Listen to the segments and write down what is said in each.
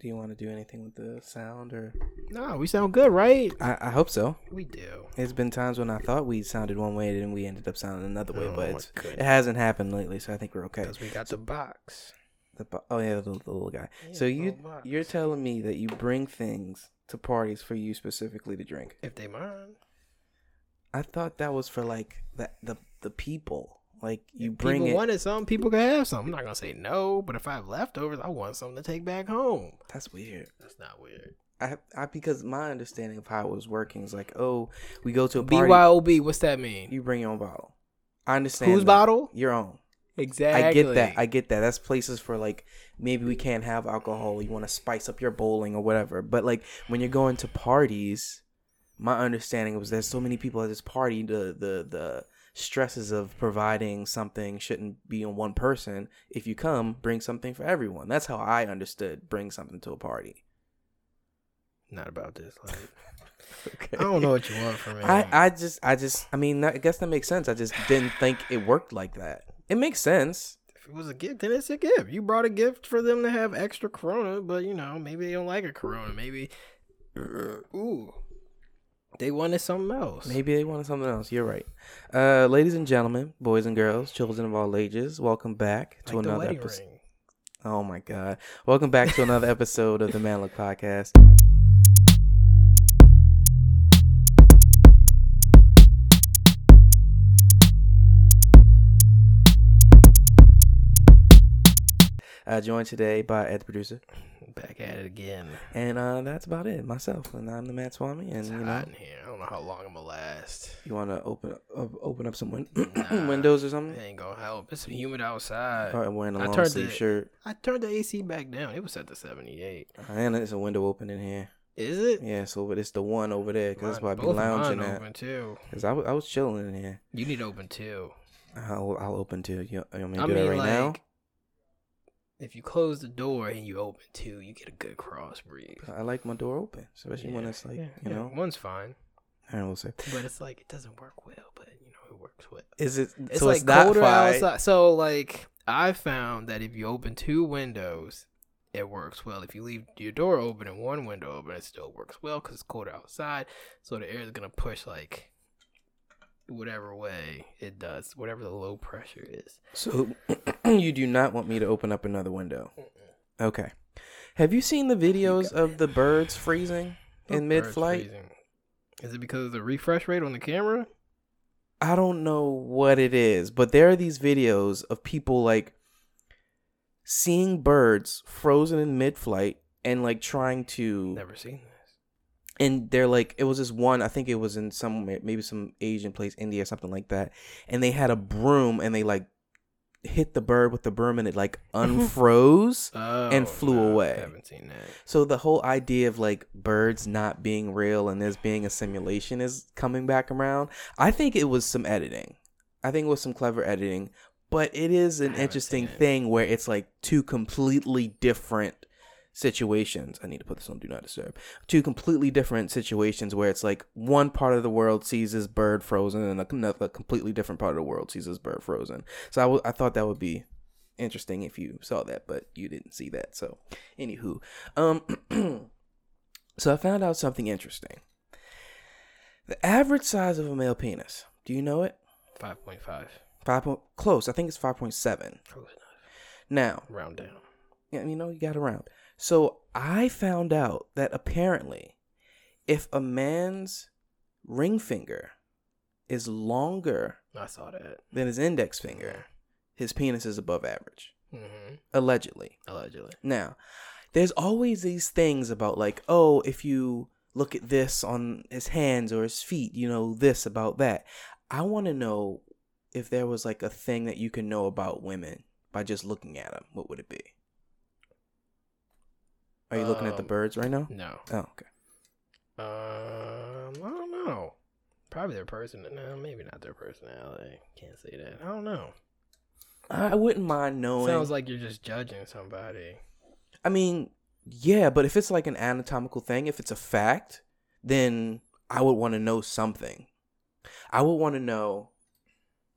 Do you want to do anything with the sound or? No, we sound good, right? I, I hope so. We do. It's been times when I thought we sounded one way and we ended up sounding another way, Oh, but it's, it hasn't happened lately, so I think we're okay. Because we got the box. The, bo- oh yeah, the, the little guy. Yeah, so you you're telling me that you bring things to parties for you specifically to drink? If they mind. I thought that was for like the the the people. Like you If bring people it. wanted something, people can have some. I'm not gonna say no, but if I have leftovers, I want something to take back home. That's weird. That's not weird. I, I because my understanding of how it was working is like, oh, we go to a party. BYOB, what's that mean? You bring your own bottle. I understand. Whose that. bottle? Your own. Exactly. I get that. I get that. That's places for like maybe we can't have alcohol. You want to spice up your bowling or whatever. But like when you're going to parties, my understanding was there's so many people at this party. The the the stresses of providing something shouldn't be on one person. If you come, bring something for everyone. That's how I understood bring something to a party. not about this. Like, Okay. I don't know what you want from me. I, I just I just I mean I guess that makes sense. I just didn't think it worked like that. It makes sense. if it was a gift, then it's a gift. You brought a gift for them to have extra Corona, but you know maybe they don't like a Corona. Maybe, ooh, they wanted something else. Maybe they wanted something else. You're right. Uh, ladies and gentlemen, boys and girls, children of all ages, welcome back to like another episode. Oh my god. Welcome back to another episode of the Man Look Podcast. Uh, joined today by Ed the producer, Back at it again. and uh, that's about it. Myself, and I'm the Mad Swami, and It's you know, hot in here. I don't know how long I'm gonna last. you want to open uh, open up some win- Nah. windows or something? It ain't gonna help. It's humid outside. Or wearing a I long turned sleeve the- shirt, I turned the AC back down. It was set to 78. and there's a window open in here. Is it? Yeah, so but it's the one over there because that's why I be lounging mine at. open too. Cause I was I was chilling in here. You need to open too. I'll I'll open too. You, you want me to I do mean, that right like, now? If you close the door and you open too, you get a good cross breeze. I like my door open, especially when Yeah, it's like yeah, you yeah. know. one's fine, I don't know. Say, but it's like it doesn't work well. But you know, it works well. is it? It's so like it's colder outside. So like I found that if you open two windows, it works well. If you leave your door open and one window open, it still works well because it's colder outside. So the air is gonna push like whatever way it does, whatever the low pressure is. So you do not want me to open up another window? Okay. Have you seen the videos of the birds freezing in mid-flight? Is it because of the refresh rate on the camera? I don't know what it is, but there are these videos of people like seeing birds frozen in mid-flight and like trying to Never seen this. And they're like it was this one i think it was in some maybe some asian place india or something like that and they had a broom and they like hit the bird with the broom and it like oh, unfroze Oh, And flew no, away. I haven't seen that. so the whole idea of like birds not being real and this being a simulation is coming back around i think it was some editing i think it was some clever editing but it is an interesting thing where it's like two completely different situations. I need to put this on do not disturb. Two completely different situations where it's like one part of the world sees this bird frozen and another completely different part of the world sees this bird frozen. So I, w- I thought that would be interesting if you saw that, but you didn't see that. So anywho, um, so I found out something interesting. The average size of a male penis. Do you know it? Five point five. Five point close. I think it's five point seven. Close enough. Now, Round down. yeah, you know, you got around. So I found out that apparently, if a man's ring finger is longer I saw that. than his index finger, his penis is above average. Mm-hmm. Allegedly. Allegedly. Now, there's always these things about like, oh, if you look at this on his hands or his feet, you know this about that. I want to know if there was like a thing that you can know about women by just looking at them. What would it be? Are you looking at the Um, birds right now? No. Oh, okay. Um, I don't know. Probably their person. No, maybe not their personality. Can't say that. I don't know. I wouldn't mind knowing. Sounds like you're just judging somebody. I mean, yeah, but if it's like an anatomical thing, if it's a fact, then I would want to know something. I would want to know.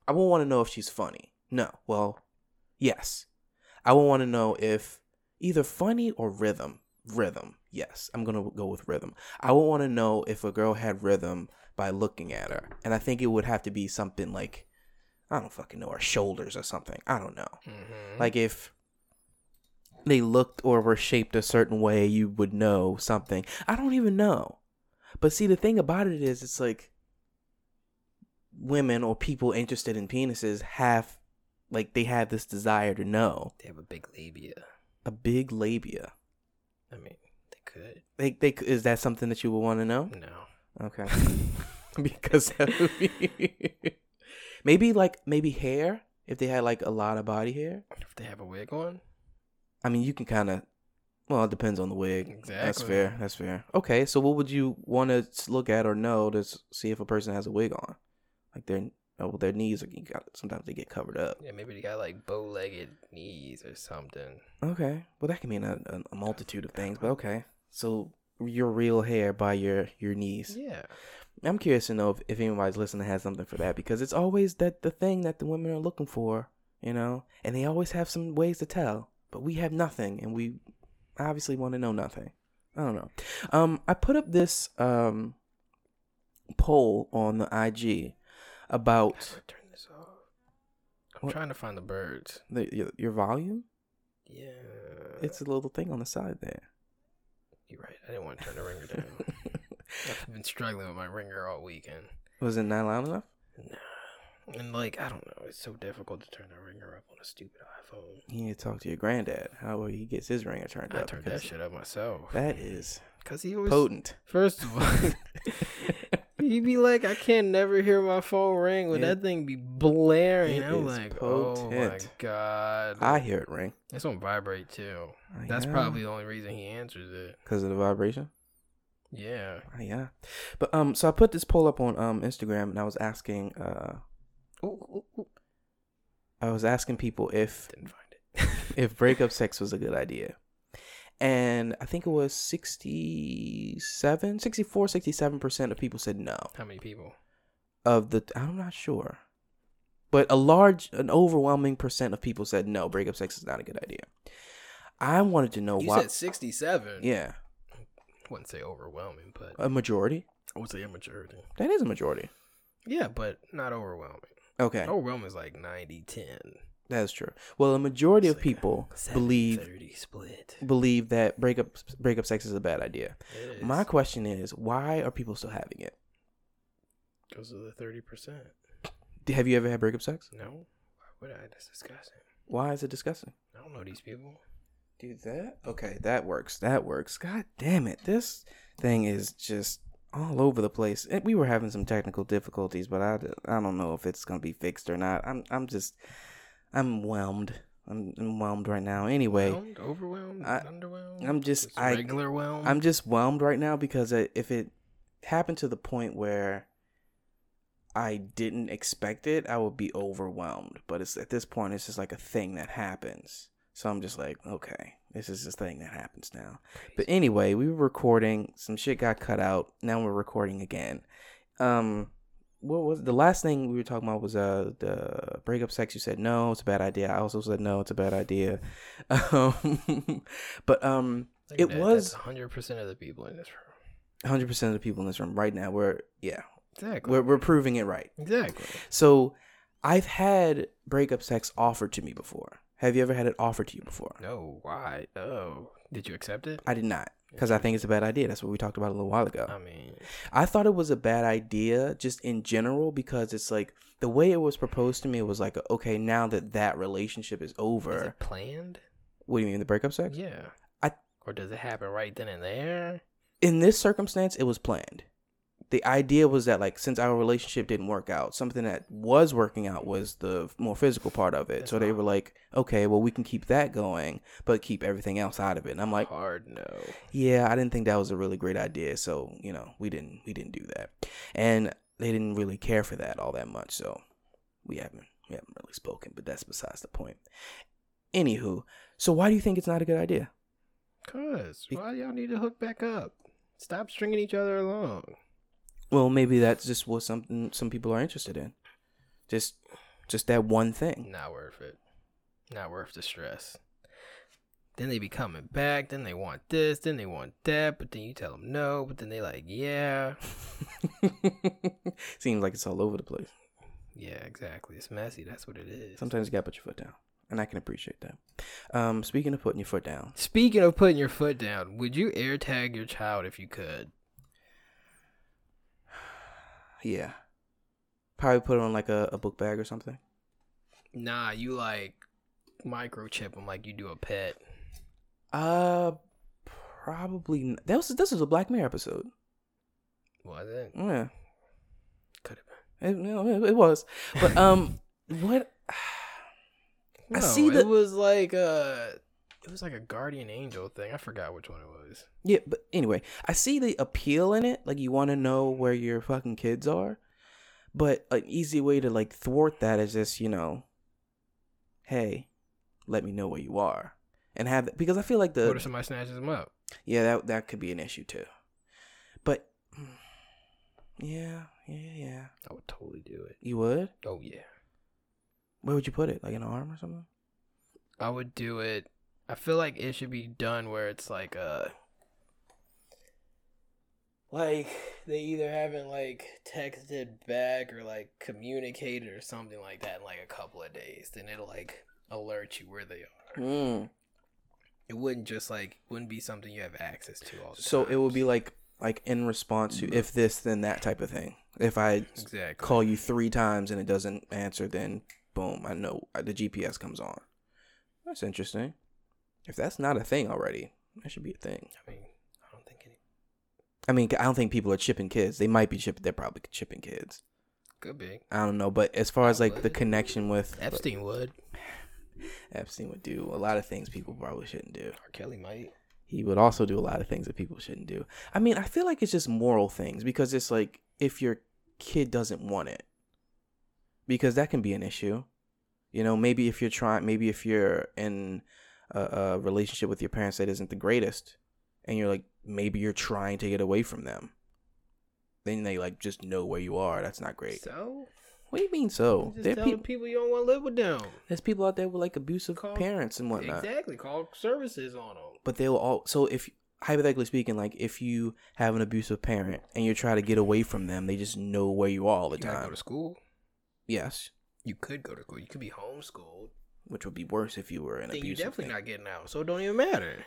I would want to know if she's funny. No, well, yes. I would want to know if either funny or rhythm. Rhythm. Yes, I'm gonna go with rhythm. I would want to know if a girl had rhythm by looking at her, and I think it would have to be something like I don't fucking know her shoulders or something. I don't know. Mhm. Like if they looked or were shaped a certain way, you would know something. I don't even know. But see, the thing about it is, it's like women or people interested in penises have, like, they have this desire to know they have a big labia. a big labia. I mean, they could. They, they, is that something that you would want to know? No. Okay. because that would be- maybe like maybe hair if they had like a lot of body hair. If they have a wig on. I mean, you can kind of. Well, it depends on the wig. Exactly. That's fair. That's fair. Okay, so what would you want to look at or know to see if a person has a wig on? Like their oh, their knees are sometimes they get covered up. Yeah, maybe they got like bow-legged knees or something. Okay, well that can mean a, a, a multitude of things, but okay. So your real hair by your your knees. Yeah. I'm curious to know if, if anybody's listening has something for that because it's always that the thing that the women are looking for, you know, and they always have some ways to tell, but we have nothing, and we obviously want to know nothing. I don't know. Um, I put up this um poll on the IG about I turn this off? I'm What? trying to find the birds. the, your, your volume. Yeah. It's a little thing on the side there. You're right. I didn't want to turn the ringer down. I've been struggling with my ringer all weekend. Was it not loud enough? Nah. And like, I don't know. It's so difficult to turn the ringer up on a stupid iPhone. You need to talk to your granddad. How he gets his ringer turned I up. turned that shit up myself. That is Cause he always potent. First of all, he be like, I can't never hear my phone ring when It- that thing be blaring. I'm is like, oh my god. I hear it ring. it's on vibrate too. Uh, That's yeah. probably the only reason he answers it. because of the vibration. Yeah. Uh, yeah, but um, so I put this poll up on um Instagram, and I was asking uh, Ooh, ooh, ooh. I was asking people if Didn't find it. if breakup sex was a good idea, and I think it was 67, 64, 67 percent of people said no. How many people? Of the, I'm not sure, but a large, an overwhelming percent of people said no. Breakup sex is not a good idea. I wanted to know You why. said 67. yeah, wouldn't say overwhelming, but a majority. I would say a majority. That is a majority. Yeah, but not overwhelming. Okay, Overwhelming is like 90 10. That's true. Well, a majority It's of like people believe split. believe that breakup breakup sex is a bad idea. My question is, why are people still having it? Because of the 30%. Have you ever had breakup sex? No? Why would I? That's disgusting. Why is it disgusting? I don't know these people. Do that okay, that works. That works. God damn it, this thing is just all over the place. We were having some technical difficulties, but I, I don't know if it's gonna be fixed or not. I'm I'm just I'm whelmed. I'm, I'm whelmed right now. Anyway, Whelmed, overwhelmed, I- underwhelmed. I'm just I regular whelmed. I'm just whelmed right now because if it happened to the point where I didn't expect it, I would be overwhelmed. But it's at this point, it's just like a thing that happens. So I'm just like, okay, this is this thing that happens now. But anyway, we were recording. Some shit got cut out. Now we're recording again. Um, what was the last thing we were talking about? Was uh the breakup sex? You said no, it's a bad idea. I also said no, it's a bad idea. Um, but um, it that, was- 100% of the people in this room. hundred percent of the people in this room right now. We're yeah, Exactly. we're we're proving it right. exactly. So I've had breakup sex offered to me before. Have you ever had it offered to you before? No, why? Oh. Did you accept it? I did not because I think it's a bad idea. That's what we talked about a little while ago. I mean, I thought it was a bad idea just in general because it's like the way it was proposed to me was like, okay, now that that relationship is is over, it planned? what do you mean the breakup sex? Yeah. I- or does it happen right then and there? In this circumstance, it was planned. The idea was that like since our relationship didn't work out, something that was working out was the more physical part of it. That's so they were like, okay, well we can keep that going, but keep everything else out of it. And I'm like, Hard no. yeah, I didn't think that was a really great idea. So, you know, we didn't we didn't do that. And they didn't really care for that all that much. So we haven't we haven't really spoken, but that's besides the point. Anywho, so why do you think it's not a good idea? Cause Be- why y'all need to hook back up? Stop stringing each other along. Well, maybe that's just what something some people are interested in. Just just that one thing. Not worth it. Not worth the stress. Then they be coming back. Then they want this. Then they want that. But then you tell them no. But then they like, yeah, Seems like it's all over the place. yeah, exactly. It's messy. That's what it is. Sometimes you gotta put your foot down, and I can appreciate that. Um, speaking of putting your foot down, Speaking of putting your foot down, would you air tag your child if you could? Yeah, probably put it on like a, a book bag or something. Nah, you like microchip them like you do a pet. Uh, probably n- that was this was a Black Mirror episode. Was it? Yeah, Could have it, you know, it, it was, but um, what? been. I see No, the- It was like a. It was like a guardian angel thing. I forgot which one it was. Yeah, but anyway, I see the appeal in it. Like you want to know where your fucking kids are, but an easy way to like thwart that is just you know, hey, let me know where you are, and have because I feel like the what if somebody snatches them up? yeah that that could be an issue too, but mm, yeah yeah yeah I would totally do it. you would Oh yeah, where would you put it like in an arm or something? I would do it. I feel like it should be done where it's like uh like they either haven't like texted back or like communicated or something like that in like a couple of days. Then it'll like alert you where they are. Mm. It wouldn't just like wouldn't be something you have access to all the So it would be like like in response to if this then that type of thing. If I exactly call you three times and it doesn't answer, then boom, I know the GPS comes on. That's interesting. If that's not a thing already, that should be a thing. I mean, I don't think any I mean, I don't think people are chipping kids. They might be chipping. They're probably chipping kids. could be. I don't know, but as far as like the connection with Epstein would. Epstein would do a lot of things people probably shouldn't do. R. Kelly might. He would also do a lot of things that people shouldn't do. I mean, I feel like it's just moral things because it's like if your kid doesn't want it, because that can be an issue. You know, maybe if you're trying, maybe if you're in a, a relationship with your parents that isn't the greatest, and you're like, maybe you're trying to get away from them, then they like just know where you are. That's not great. So What do you mean so? just There tell are the people you don't want to live with them. there's people out there with like abusive Call- parents and whatnot. Exactly. Call services on them. but they will all so if hypothetically speaking like if you have an abusive parent and you're trying to get away from them they just know where you are all the You gotta go to school. yes You could go to school. You could be homeschooled. Which would be worse if you were an Then abusive definitely thing. not getting out. So it don't even matter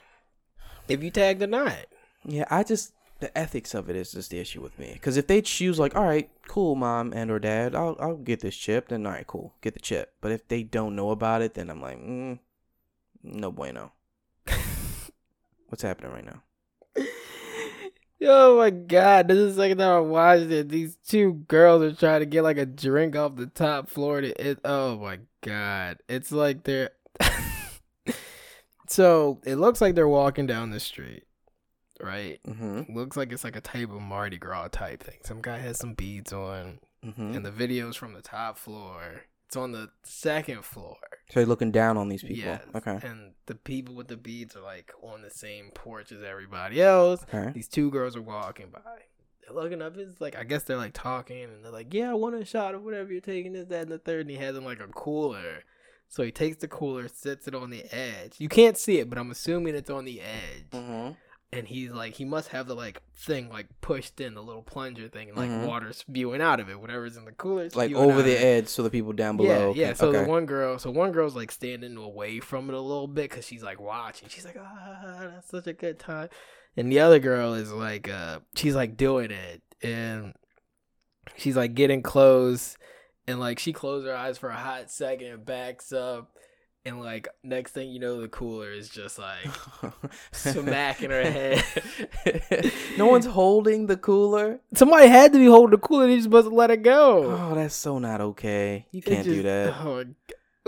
if you tagged or not. yeah i just the ethics of it is just the issue with me because if they choose like all right cool mom and or dad i'll, I'll get this chip then all right cool get the chip but if they don't know about it then i'm like mm, no bueno what's happening right now Oh my god, this is the second time I watched it. These two girls are trying to get like a drink off the top floor. To it, oh my god, it's like they're. so it looks like they're walking down the street, right? mm-hmm Looks like it's like a type of Mardi Gras type thing. Some guy has some beads on, mm-hmm and the video's from the top floor. It's on the second floor. so you're looking down on these people Yes, okay And the people with the beads are like on the same porch as everybody else. okay These two girls are walking by. They're looking up. It's like I guess they're like talking, and they're like, "Yeah, I want a shot of whatever you're taking. This, that, and the third. And he has them like a cooler. So he takes the cooler, sits it on the edge. You can't see it, but I'm assuming it's on the edge. mm-hmm And he's like, he must have the like thing like pushed in the little plunger thing, and like Mhm. water spewing out of it. Whatever's in the cooler, like over the edge so the people down below Yeah, yeah. So okay. the one girl, so one girl's like standing away from it a little bit because she's like watching. She's like, ah, that's such a good time. And the other girl is like, uh, she's like doing it, and she's like getting close, and like she closed her eyes for a hot second and backs up, and like next thing you know, the cooler is just like smacking her head. no one's holding the cooler. Somebody had to be holding the cooler. They just to let it go. Oh, that's so not okay. You can't do that. Oh,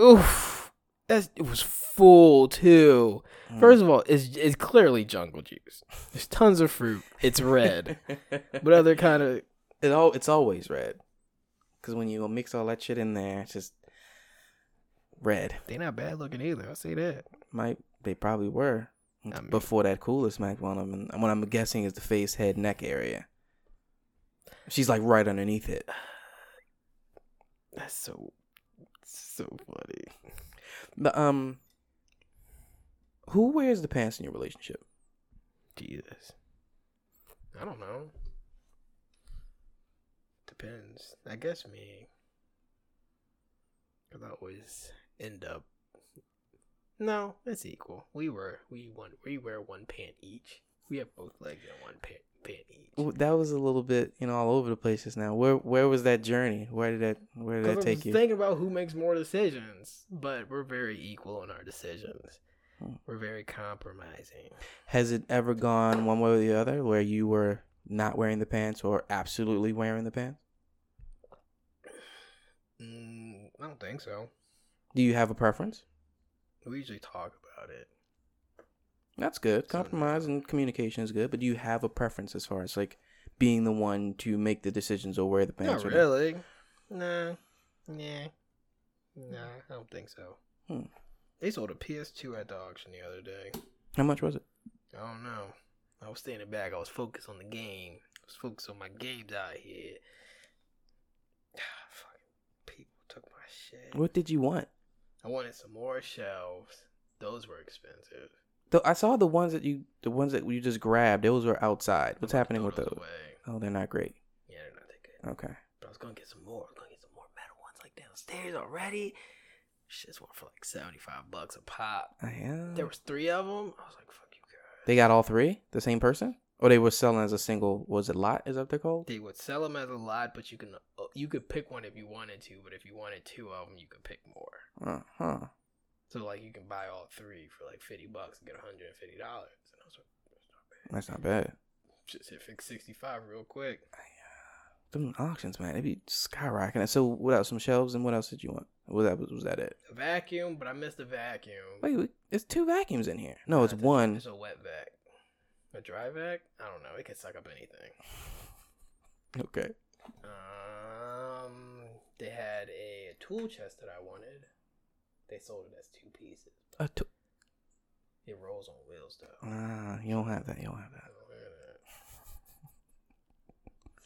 oof. That's it was full too. Mm. First of all, it's it's clearly jungle juice. There's tons of fruit. It's red. what other kind of it all it's always red. Cause when you mix all that shit in there, it's just red. They're not bad looking either. I'll say that. Might they probably were I mean- before that cooler smacked one of them. And what I'm guessing is the face, head, neck area. She's like right underneath it. That's so so funny. But um, Who wears the pants in your relationship? Jesus. I don't know. Depends. I guess me. Cause I always end up. No, it's equal. We were we one we wear one pant each. We have both legs and one pant Well, That was a little bit, you know, all over the place just now. Where where was that journey? Where did that where did that take you? thinking about who makes more decisions, but we're very equal in our decisions. Hmm. We're very compromising. Has it ever gone one way or the other where you were not wearing the pants or absolutely wearing the pants? Mm, I don't think so. Do you have a preference? We usually talk about it. That's good. So- Compromise and communication is good, but do you have a preference as far as like being the one to make the decisions or wear the pants? Not really. Nah. Nah. Nah, I don't think so. Hmm. They sold a PS2 at the auction the other day. How much was it? I don't know. I was standing back. I was focused on the game. I was focused on my games out here. Fucking people took my shit. What did you want? I wanted some more shelves. Those were expensive. Though I saw the ones that you the ones that you just grabbed. Those were outside. What's happening with those? Away. Oh, they're not great. Yeah, they're not that good. Okay. But I was gonna get some more. I was gonna get some more metal ones like downstairs already. Shit's one for like seventy five bucks a pop. I am. There was three of them. I was like, "Fuck you guys." They got all three. The same person, or they were selling as a single. Was it lot? Is that they're called? They would sell them as a lot, but you can uh, you could pick one if you wanted to. But if you wanted two of them, you could pick more. Uh huh. So like you can buy all three for like fifty bucks and get hundred and fifty dollars. And I was like, "That's not bad." That's not bad. Just hit fix sixty five real quick. Them auctions, man, they be skyrocketing. So, what else? Some shelves, and what else did you want? Was that was that it? A vacuum, but I missed the vacuum. Wait, it's two vacuums in here. No, it's one. It's a wet vac. A dry vac? I don't know. It could suck up anything. Okay. Um, they had a tool chest that I wanted. They sold it as two pieces. A two. It rolls on wheels though. Ah, you don't have that. You don't have that. I don't hear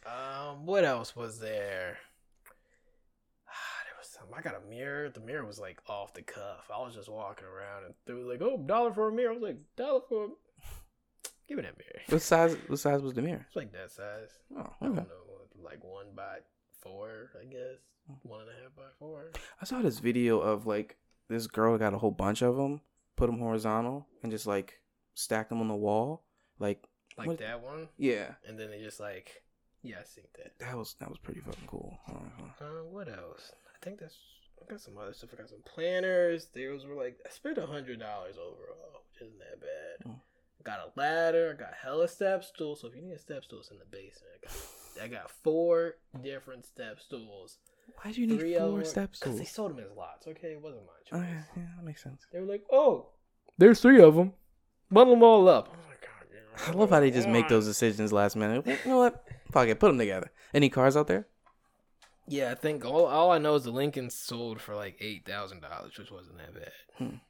that. Um, what else was there? Ah, there was some. I got a mirror. The mirror was like off the cuff. I was just walking around and they were like, "Oh, dollar for a mirror." I was like, "Dollar for." A... Give me that mirror. What size? What size was the mirror? It's like that size. Oh, I don't know, like one by four, I guess. One and a half by four. I saw this video of like this girl got a whole bunch of them, put them horizontal, and just like stacked them on the wall. Like, Like What- that one. yeah, And then they just like, yeah, I see that. that was that was pretty fucking cool. Uh, what else? I think that's. I got some other stuff. I got some planners. Those were like I spent a hundred dollars overall, which isn't that bad. Mm. Got a ladder. I got hella step stools. So if you need a step stool, it's in the basement. I got, I got four different step stools. Why do you need four them- steps? Cause they sold them as lots. Okay, it wasn't my choice. Okay, yeah, that makes sense. They were like, "Oh, there's three of them. Bundle them all up." I was "God I love how they just make those decisions last minute. You know what? Fuck it, put them together. Any cars out there? Yeah, I think all all I know is the Lincoln sold for like eight thousand dollars, which wasn't that bad.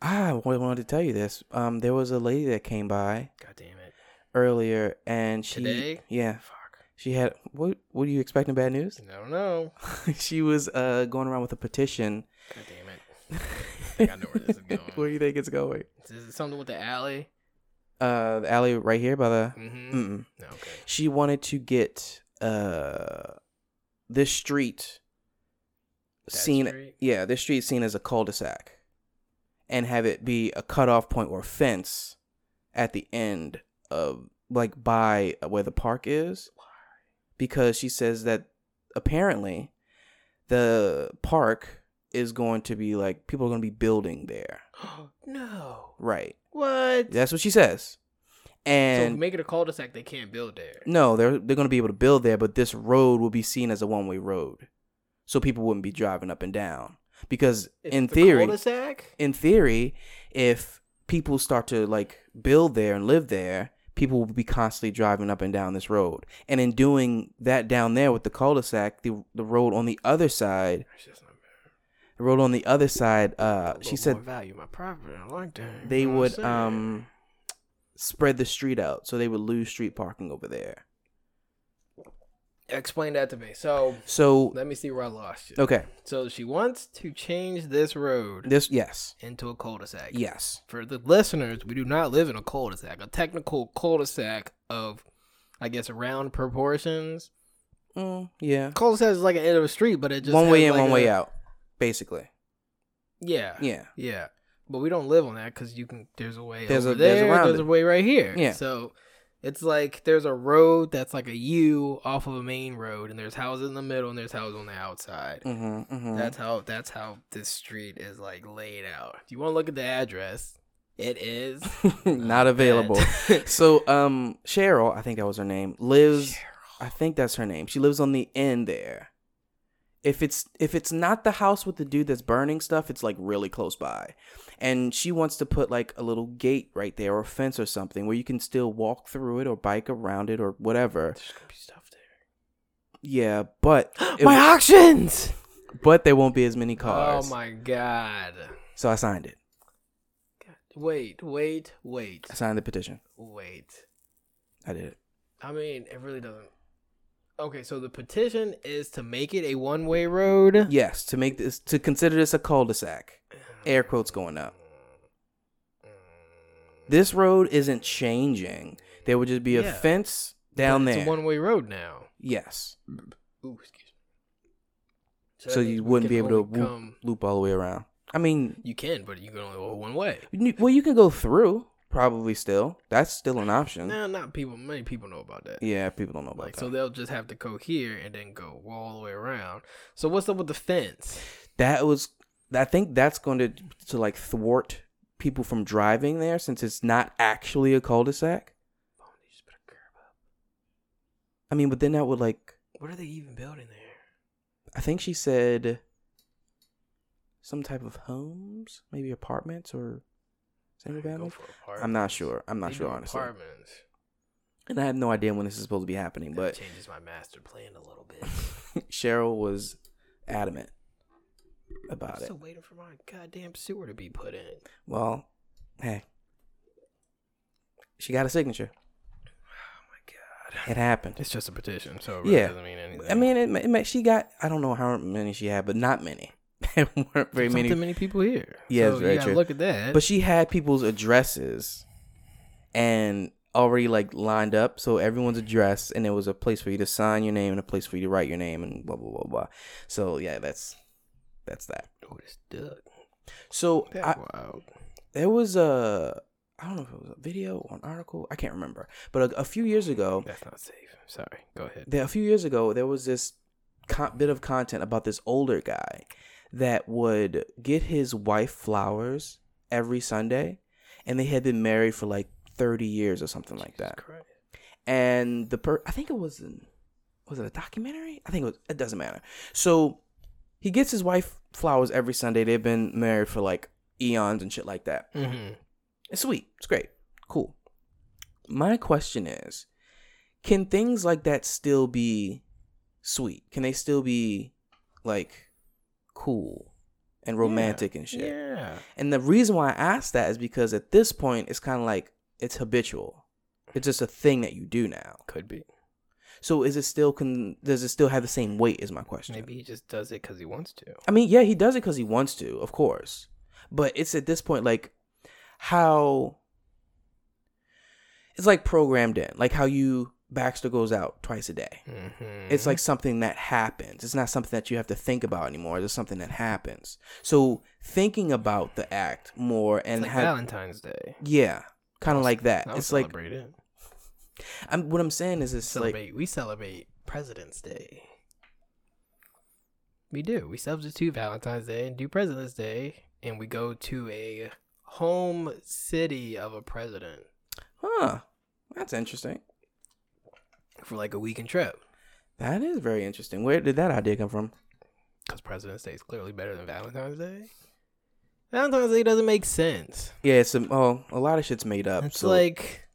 I wanted to tell you this. Um, there was a lady that came by God damn it! earlier, and she, Today? yeah, Fuck. She had what? What are you expecting? Bad news? I don't know. she was uh going around with a petition. God damn it! think I know where this is going. where do you think it's going? Is it something with the alley? Uh, the alley right here by the. Mm-hmm. Okay. She wanted to get uh this street That seen. street? Yeah, this street seen as a cul-de-sac, and have it be a cutoff point or fence at the end of like by where the park is, because she says that apparently the park is going to be like people are going to be building there. no. Right. What? That's what she says. so And make it a cul-de-sac. They can't build there. no, they're they're going to be able to build there, but this road will be seen as a one-way road. So people wouldn't be driving up and down. Because It's in the theory, cul-de-sac. in theory, if people start to like build there and live there, people will be constantly driving up and down this road. And in doing that down there with the cul-de-sac, the the road on the other side, That's just not bad. the road on the other side, uh, she said value my property. I like that. they You know what would um spread the street out, so they would lose street parking over there. Explain that to me. So So let me see where I lost you. okay, So she wants to change this road this yes, into a cul-de-sac. yes, For the listeners, we do not live in a cul-de-sac. A technical cul-de-sac of, I guess, round proportions. mm, yeah. Cul-de-sac is like an end of a street, but it just One way has in, like one way out, basically. Yeah, Yeah, yeah. But we don't live on that because you can. There's a way There's over a- there's there. around There's it. a way right here. Yeah. So it's like there's a road that's like a U off of a main road, and there's houses in the middle, and there's houses on the outside. mm-hmm, mm-hmm. That's how that's how this street is like laid out. If you want to look at the address, it is not available. So, um, Cheryl, I think that was her name, lives. I think that's her name. She lives on the end there. If it's if it's not the house with the dude that's burning stuff, it's like really close by. And she wants to put like a little gate right there or a fence or something where you can still walk through it or bike around it or whatever. There's gonna be stuff there. Yeah, but my auctions. but there won't be as many cars. Oh my god. So I signed it. Wait, wait, wait, I signed the petition. wait. I did it. I mean, it really doesn't. Okay, so the petition is to make it a one-way road. Yes, to make this to consider this a cul-de-sac. Air quotes going up. This road isn't changing. There would just be a Yeah. fence down But there. It's a one-way road now. yes. Ooh, excuse me. So, you we wouldn't can be able to only whoop, come- loop all the way around. I mean, You can, but you can only go one way. you- well, you can go through probably still. That's still an option. No, not people. Many people know about that. Yeah, people don't know about Like, that. so they'll just have to go here and then go all the way around. So what's up with the fence? that was I think that's going to to like thwart people from driving there since it's not actually a cul-de-sac. Oh, they just put a curb up. I mean, but then that would like What are they even building there? I think she said some type of homes, maybe apartments or single family. I'm not sure. I'm not They sure honestly. Apartments. And I have no idea when this is supposed to be happening, That but changes my master plan a little bit. Cheryl was adamant I'm about it. still waiting for my goddamn sewer to be put in. Well, hey. She got a signature. Oh my god. It happened. It's just a petition, so it really Yeah. doesn't mean anything. I mean, it, it, she got, I don't know how many she had, but not many. There weren't very many. many people here. Yeah, so very true. Look at that. But she had people's addresses and already like lined up. So everyone's address, and there was a place for you to sign your name and a place for you to write your name and blah blah blah blah. So yeah, that's that's that. oh, it's Doug. So I, wow. there was a I don't know if it was a video or an article. I can't remember. But a, a few years ago, That's not safe. Sorry. Go ahead. there, a few years ago, there was this co- bit of content about this older guy that would get his wife flowers every Sunday, and they had been married for like thirty years or something like that. Christ. And the per, I think it was in, was it a documentary? I think it was. It doesn't matter. So he gets his wife flowers every Sunday. They've been married for like eons and shit like that. Mm-hmm. It's sweet. It's great. Cool. My question is can things like that still be sweet? Can they still be like cool and romantic and shit? Yeah. And the reason why I ask that is because at this point it's kind of like it's habitual. It's just a thing that you do now. Could be. So is it still can? does it still have the same weight is my question. Maybe he just does it because he wants to. I mean, yeah, he does it cuz he wants to, of course. But it's at this point like how it's like programmed in, like how you Baxter goes out twice a day. Mm-hmm. It's like something that happens. It's not something that you have to think about anymore. It's something that happens. So thinking about the act more and it's like have Valentine's Day. yeah, kind of like that. I'll It's like celebrate it. I'm what I'm saying is it's like we celebrate President's Day. We do. We substitute Valentine's Day and do President's Day, and we go to a home city of a president huh. That's interesting. For like a weekend trip. That is very interesting. Where did that idea come from? Because President's Day is clearly better than Valentine's Day. Valentine's Day doesn't make sense. Yeah, it's a, oh, a lot of shit's made up. It's so- like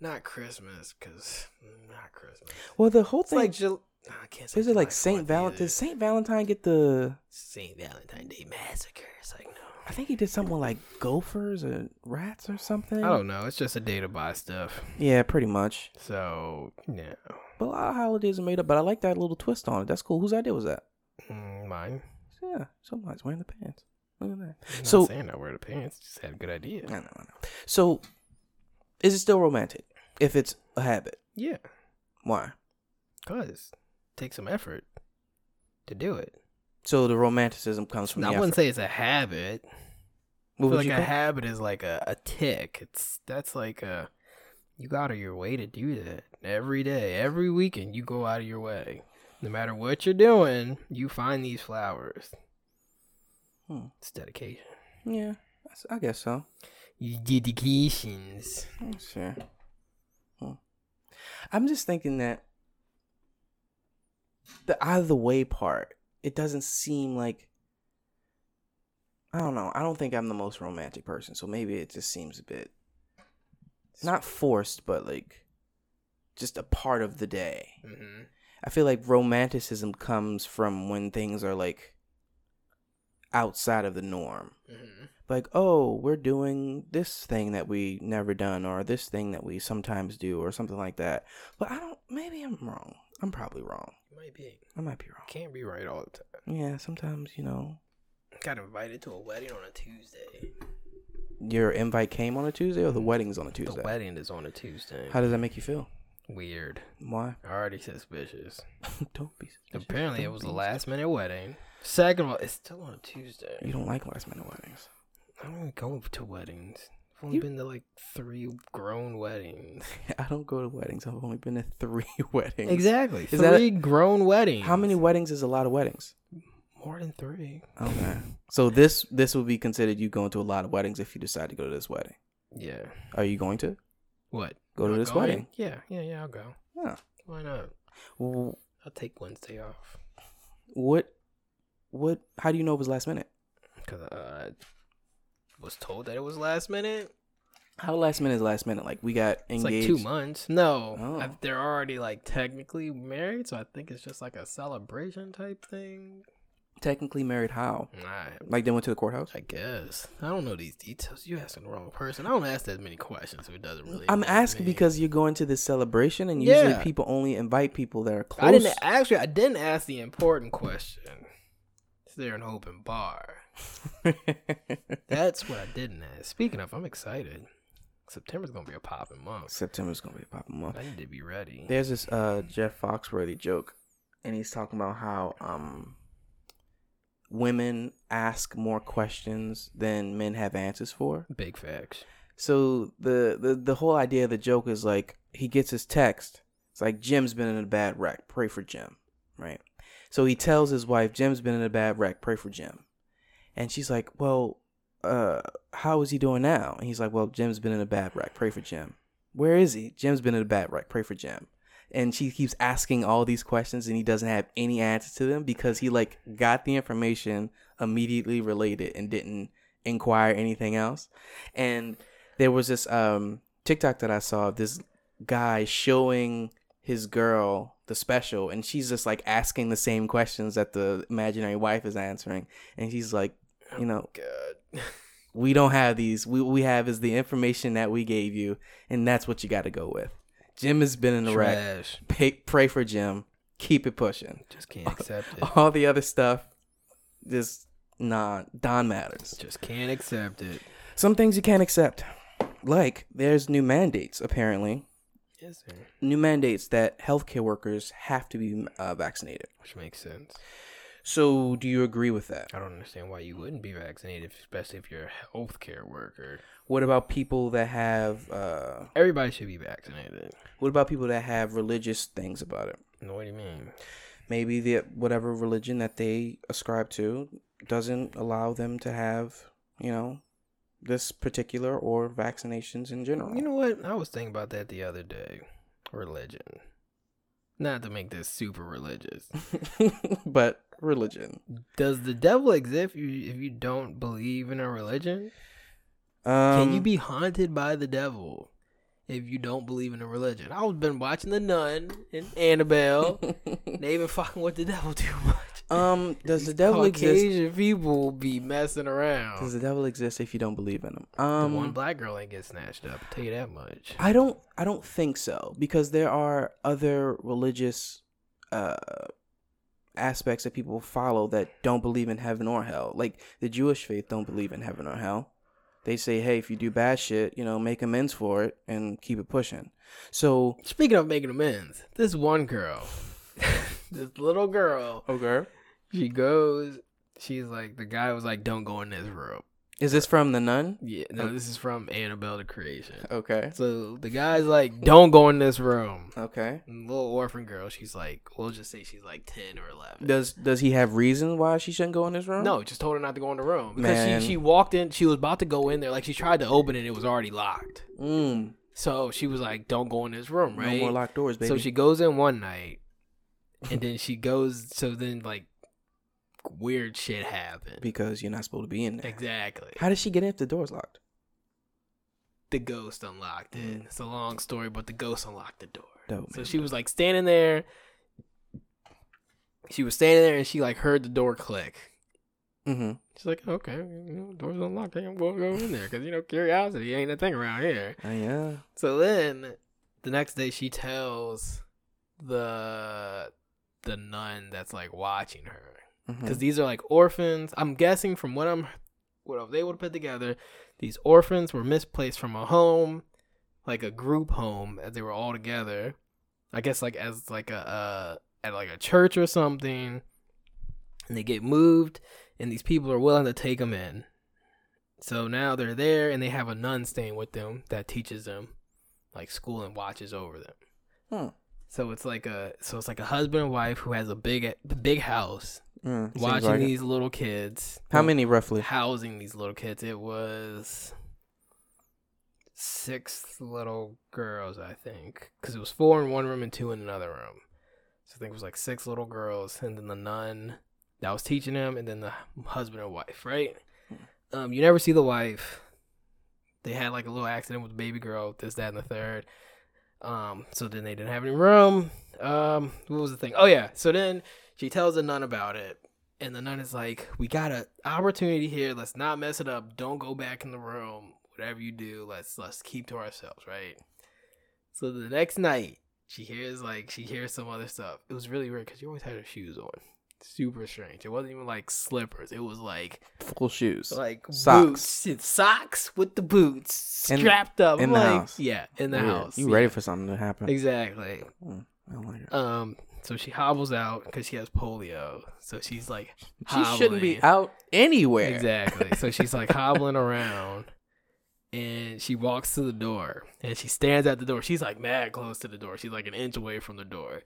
not Christmas, because not Christmas. well, the whole It's thing like Jul- I can't say is it like Saint 4th Valentine? Does Saint Valentine get the? Saint Valentine Day massacre. It's like. I think he did something with like gophers or rats or something. I don't know. It's just a day to buy stuff. Yeah, pretty much. So yeah, But a lot of holidays are made up. But I like that little twist on it. That's cool. Whose idea was that? Mm, mine. Yeah, somebody's wearing the pants. Look at that. I'm not So- saying I wear the pants. Just had a good idea. I know, I know. So, is it still romantic if it's a habit? Yeah, Why? cause take some effort to do it. So the romanticism comes from Now, the I wouldn't effort. say it's a habit. What like a call- habit is like a, a tick. It's that's like a you go out of your way to do that every day, every weekend. You go out of your way, no matter what you're doing. You find these flowers. Hmm. It's dedication. Yeah, I guess so. Dedications. Sure. Hmm. I'm just thinking that the out of the way part, it doesn't seem like. I don't know. I don't think I'm the most romantic person, so maybe it just seems a bit not forced, but like just a part of the day. hmm I feel like romanticism comes from when things are like outside of the norm. hmm Like, oh, we're doing this thing that we never done, or this thing that we sometimes do, or something like that. But I don't. Maybe I'm wrong. I'm probably wrong. Might be. I might be wrong. Can't be right all the time. Yeah, sometimes you know Got invited to a wedding on a Tuesday. your invite came on a Tuesday, or the wedding's on a Tuesday. The wedding is on a Tuesday. How does that make you feel? Weird. Why? Already suspicious. don't be. suspicious. Apparently, it Don't was a last minute wedding. Second of all, it's still on a Tuesday. You don't like last minute weddings. I don't go to weddings. I've only You- been to like three grown weddings. I don't go to weddings. I've only been to three weddings. Exactly. Is that a- three grown weddings. How many weddings is a lot of weddings? More than three. Okay. so this this would be considered you going to a lot of weddings if you decide to go to this wedding. Yeah. Are you going to What? go to I this going? wedding? Yeah, yeah, yeah. I'll go. Yeah. Why not? Wh- I'll take Wednesday off What what how do you know it was last minute? Was told that it was last minute. How last minute is last minute? Like we got It's engaged. like two months. No, Oh. I- they're already like technically married, so I think it's just like a celebration type thing. Technically married how? I, Like they went to the courthouse? I guess I don't know these details. You asking the wrong person. I don't ask that many questions, so it doesn't really. I'm asking me. because you're going to this celebration and usually Yeah. people only invite people that are close. I didn't actually. I didn't ask the important question. Is there an open bar? That's what I didn't ask. Speaking of, I'm excited. September's gonna be a popping month. September's gonna be a popping month. I need to be ready. There's this uh Jeff Foxworthy joke, and he's talking about how um women ask more questions than men have answers for. Big facts. So the the the whole idea of the joke is like he gets his text. It's like Jim's been in a bad wreck. Pray for Jim, right? So he tells his wife, Jim's been in a bad wreck. Pray for Jim. And she's like, well, uh, how is he doing now? And he's like, well, Jim's been in a bad wreck. Pray for Jim. Where is he? Jim's been in a bad wreck. Pray for Jim. And she keeps asking all these questions, and he doesn't have any answers to them because he like got the information immediately related and didn't inquire anything else. And there was this um TikTok that I saw of this guy showing his girl the special and she's just like asking the same questions that the imaginary wife is answering. And he's like oh you know God. we don't have these. We we have is the information that we gave you and that's what you got to go with. Jim has been in the wreck Trash. pay, pray for jim. Keep it pushing. Just can't accept it. all the other stuff just nah don matters. Just can't accept it. some things you can't accept. Like there's new mandates apparently New mandates that healthcare workers have to be uh, vaccinated. Which makes sense. So, do you agree with that? I don't understand why you wouldn't be vaccinated, especially if you're a healthcare worker. What about people that have? Uh, Everybody should be vaccinated. what about people that have religious things about it? Know what do you mean? Maybe the whatever religion that they ascribe to doesn't allow them to have, you know, this particular or vaccinations in general. You know what? I was thinking about that the other day. Religion. Not to make this super religious. but religion. Does the devil exist if you, if you don't believe in a religion? Um, Can you be haunted by the devil if you don't believe in a religion? I've been watching The Nun and Annabelle. they even fucking with the devil too much. Um, does the devil exist? People be messing around. Does the devil exist if you don't believe in him? the Um, one black girl ain't get snatched up. I'll tell you that much. I don't I don't think so because there are other religious uh aspects that people follow that don't believe in heaven or hell. Like the Jewish faith don't believe in heaven or hell. They say, "Hey, if you do bad shit, you know, make amends for it and keep it pushing." So, Speaking of making amends, this one girl, this little girl, okay. She goes. She's like, the guy was like, "Don't go in this room." Is this from the nun? Yeah, no, this is from Annabelle the Creation. Okay. So the guy's like, "Don't go in this room." Okay. And little orphan girl, she's like, we'll just say she's like ten or eleven. Does does he have reason why she shouldn't go in this room? No, just told her not to go in the room because Man. she she walked in. She was about to go in there, like she tried to open it, it was already locked. Mm. So she was like, "Don't go in this room, right?" No more locked doors, baby. So she goes in one night, and then she goes. So then, like, weird shit happened. because you're not supposed to be in there. Exactly. How did she get in if the door's locked? The ghost unlocked it. Mm. It's a long story, but the ghost unlocked the door. Dope, so man. she was like standing there. She was standing there, and she like heard the door click. Mm-hmm. She's like, "Okay, you know, door's unlocked. I'm gonna go in there because you know curiosity ain't a thing around here." Uh, yeah. So then the next day she tells the the nun that's like watching her Because these are like orphans. I'm guessing from what I'm what I was able to put together, these orphans were misplaced from a home, like a group home, as they were all together. I guess like as like a uh, at like a church or something, and they get moved, and these people are willing to take them in. So now they're there, and they have a nun staying with them that teaches them like school and watches over them. Hmm. So it's like a so it's like a husband and wife who has a big big house Mm, watching like it. these little kids. How many roughly? housing these little kids? It was six little girls, I think, because it was four in one room and two in another room. So I think it was like six little girls, and then the nun that was teaching them, and then the husband and wife. Right? Um, you never see the wife. They had like a little accident with the baby girl, this, that, and the third. Um, so then they didn't have any room. Um, what was the thing? Oh yeah. So then she tells the nun about it, and the nun is like, "We got an opportunity here. Let's not mess it up. Don't go back in the room. Whatever you do, let's let's keep to ourselves, right?" So the next night, she hears like she hears some other stuff. It was really weird because she always had her shoes on. Super strange. It wasn't even like slippers. It was like Full shoes. like Socks. boots, socks with the boots In- strapped up. in I'm the like, house. Yeah, in the Weird. house. You yeah. ready for something to happen? Exactly. Mm, like. Um. So she hobbles out because she has polio. So she's like, She shouldn't be out anywhere. Exactly. So she's like hobbling around, and she walks to the door, and she stands at the door. She's like mad close to the door. She's like an inch away from the door,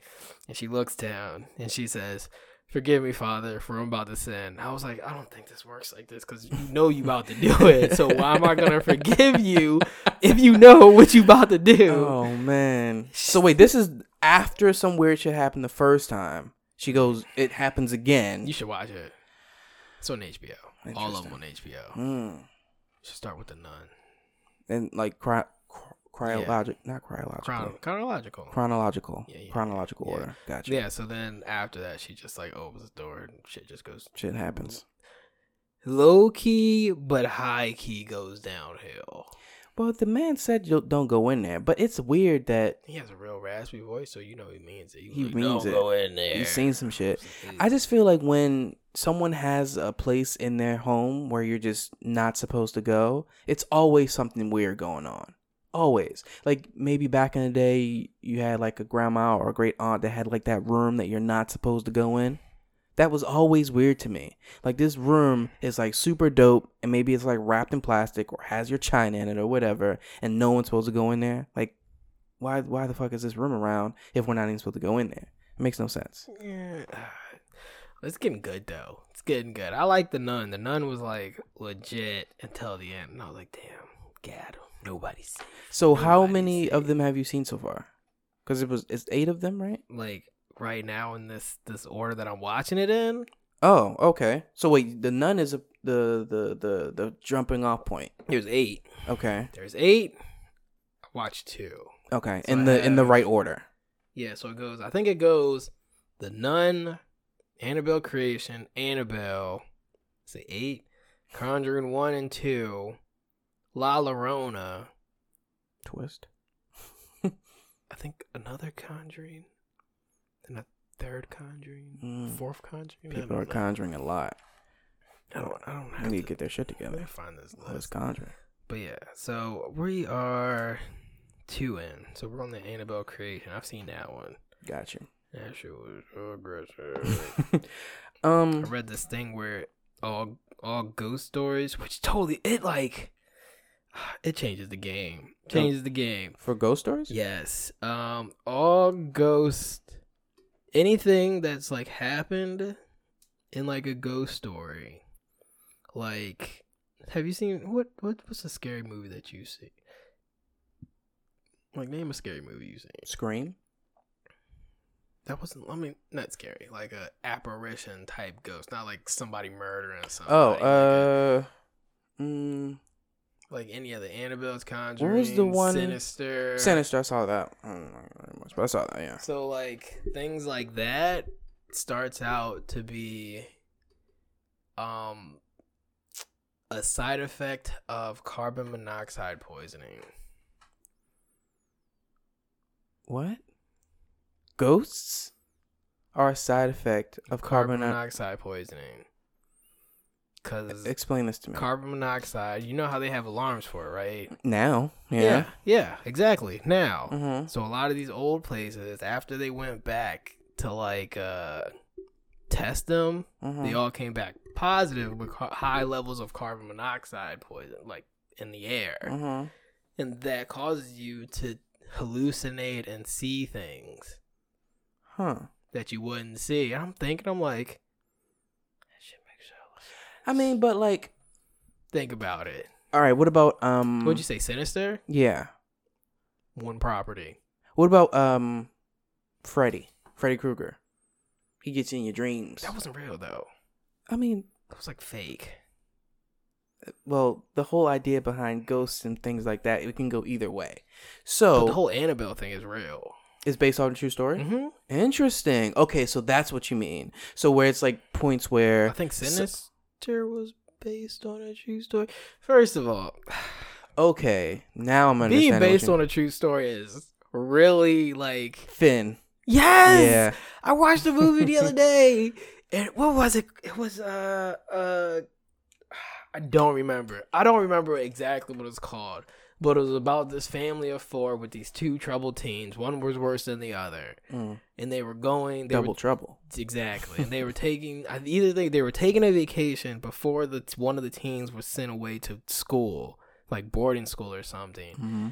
and she looks down, and she says. Forgive me, Father, for I'm about to sin. I was like, I don't think this works like this because you know you about to do it. So why am I gonna forgive you if you know what you about to do? Oh man. So wait, this is after some weird shit happened the first time. She goes, it happens again. You should watch it. It's on HBO. All of them on HBO. Mm. Should start with the nun. And like cry, cryologic, not cryological, Chron- chronological. chronological, Yeah, yeah. chronological Yeah. order. Gotcha. Yeah, so then after that, she just like opens the door and shit just goes Shit happens. low key, but high key goes downhill. Well, the man said don't go in there, but it's weird that He has a real raspy voice, so you know he means it. He like, means Don't it. go in there. you've seen some shit. I just feel like when someone has a place in their home where you're just not supposed to go, it's always something weird going on. Always. Like maybe back in the day, you had like a grandma or a great aunt that had like that room that you're not supposed to go in. That was always weird to me. Like this room is like super dope, and maybe it's like wrapped in plastic or has your china in it or whatever, and no one's supposed to go in there. Like, why? Why the fuck is this room around if we're not even supposed to go in there? It makes no sense. Yeah. It's getting good though. It's getting good. I like the nun. The nun was like legit until the end, and I was like, damn, God, nobody's safe. So how Nobody's many of them have you seen so far? Because it was it's eight of them, right? like right now in this this order that I'm watching it in. Oh, okay. So wait, the nun is a, the the the the jumping off point. There's eight. Okay, There's eight. I watched two. okay, So in I the in the right order. Yeah, so it goes. I think it goes the nun, Annabelle Creation, Annabelle, say eight, Conjuring one and two, La Llorona, Twist. I think another Conjuring, then a third Conjuring, Mm. fourth Conjuring. People are know. conjuring a lot. I don't. I don't have need to, get their shit together. find this Let's conjuring. But yeah, so we are two in. So we're on the Annabelle Creation. I've seen that one. Got you. That shit was so aggressive. I um, read this thing where all all ghost stories, which totally it like it changes the game. Changes the game. for ghost stories. Yes. Um all ghost anything that's like happened in like a ghost story. Like have you seen what what what's a scary movie that you see? Like name a scary movie you seen. Scream. That wasn't I mean not scary, like a apparition type ghost, not like somebody murdering somebody. Oh, uh, mm, like any of the Annabelle's Conjuring. was the one- Sinister? Sinister. I saw that. I don't know very much, but I saw that. Yeah. So like things like that starts out to be um a side effect of carbon monoxide poisoning. What? Ghosts are a side effect of Carbon carbon. monoxide poisoning. Cuz Explain this to me. carbon monoxide, you know how they have alarms for it, right? now. yeah, Yeah. yeah exactly. Now. Mm-hmm. So a lot of these old places, after they went back to like uh test them, mm-hmm. they all came back positive with ca- high levels of carbon monoxide poison, like in the air, mm-hmm. and that causes you to hallucinate and see things Huh. that you wouldn't see. And I'm thinking, I'm like, that shit makes hella sense. I mean, but like, think about it. all right. What about um? What'd you say, Sinister? Yeah. One property. What about um, Freddy? Freddy Krueger. He gets you in your dreams. That wasn't real though. I mean, That was like fake. well, the whole idea behind ghosts and things like that, it can go either way. But So the whole Annabelle thing is real. it's based on a true story. Mm-hmm. Interesting. Okay, so that's what you mean. So where it's like points where I think So- Sinister was based on a true story. First of all, okay, now I'm being understanding. based on a true story is really like Finn. yes. Yeah. I watched the movie the other day, and what was it? It was uh uh, I don't remember. I don't remember exactly what it's called, but it was about this family of four with these two troubled teens. One was worse than the other, Mm, and they were going. They double were trouble. Exactly. And they were taking either they, they were taking a vacation before the one of the teens was sent away to school, like boarding school or something. Mm-hmm.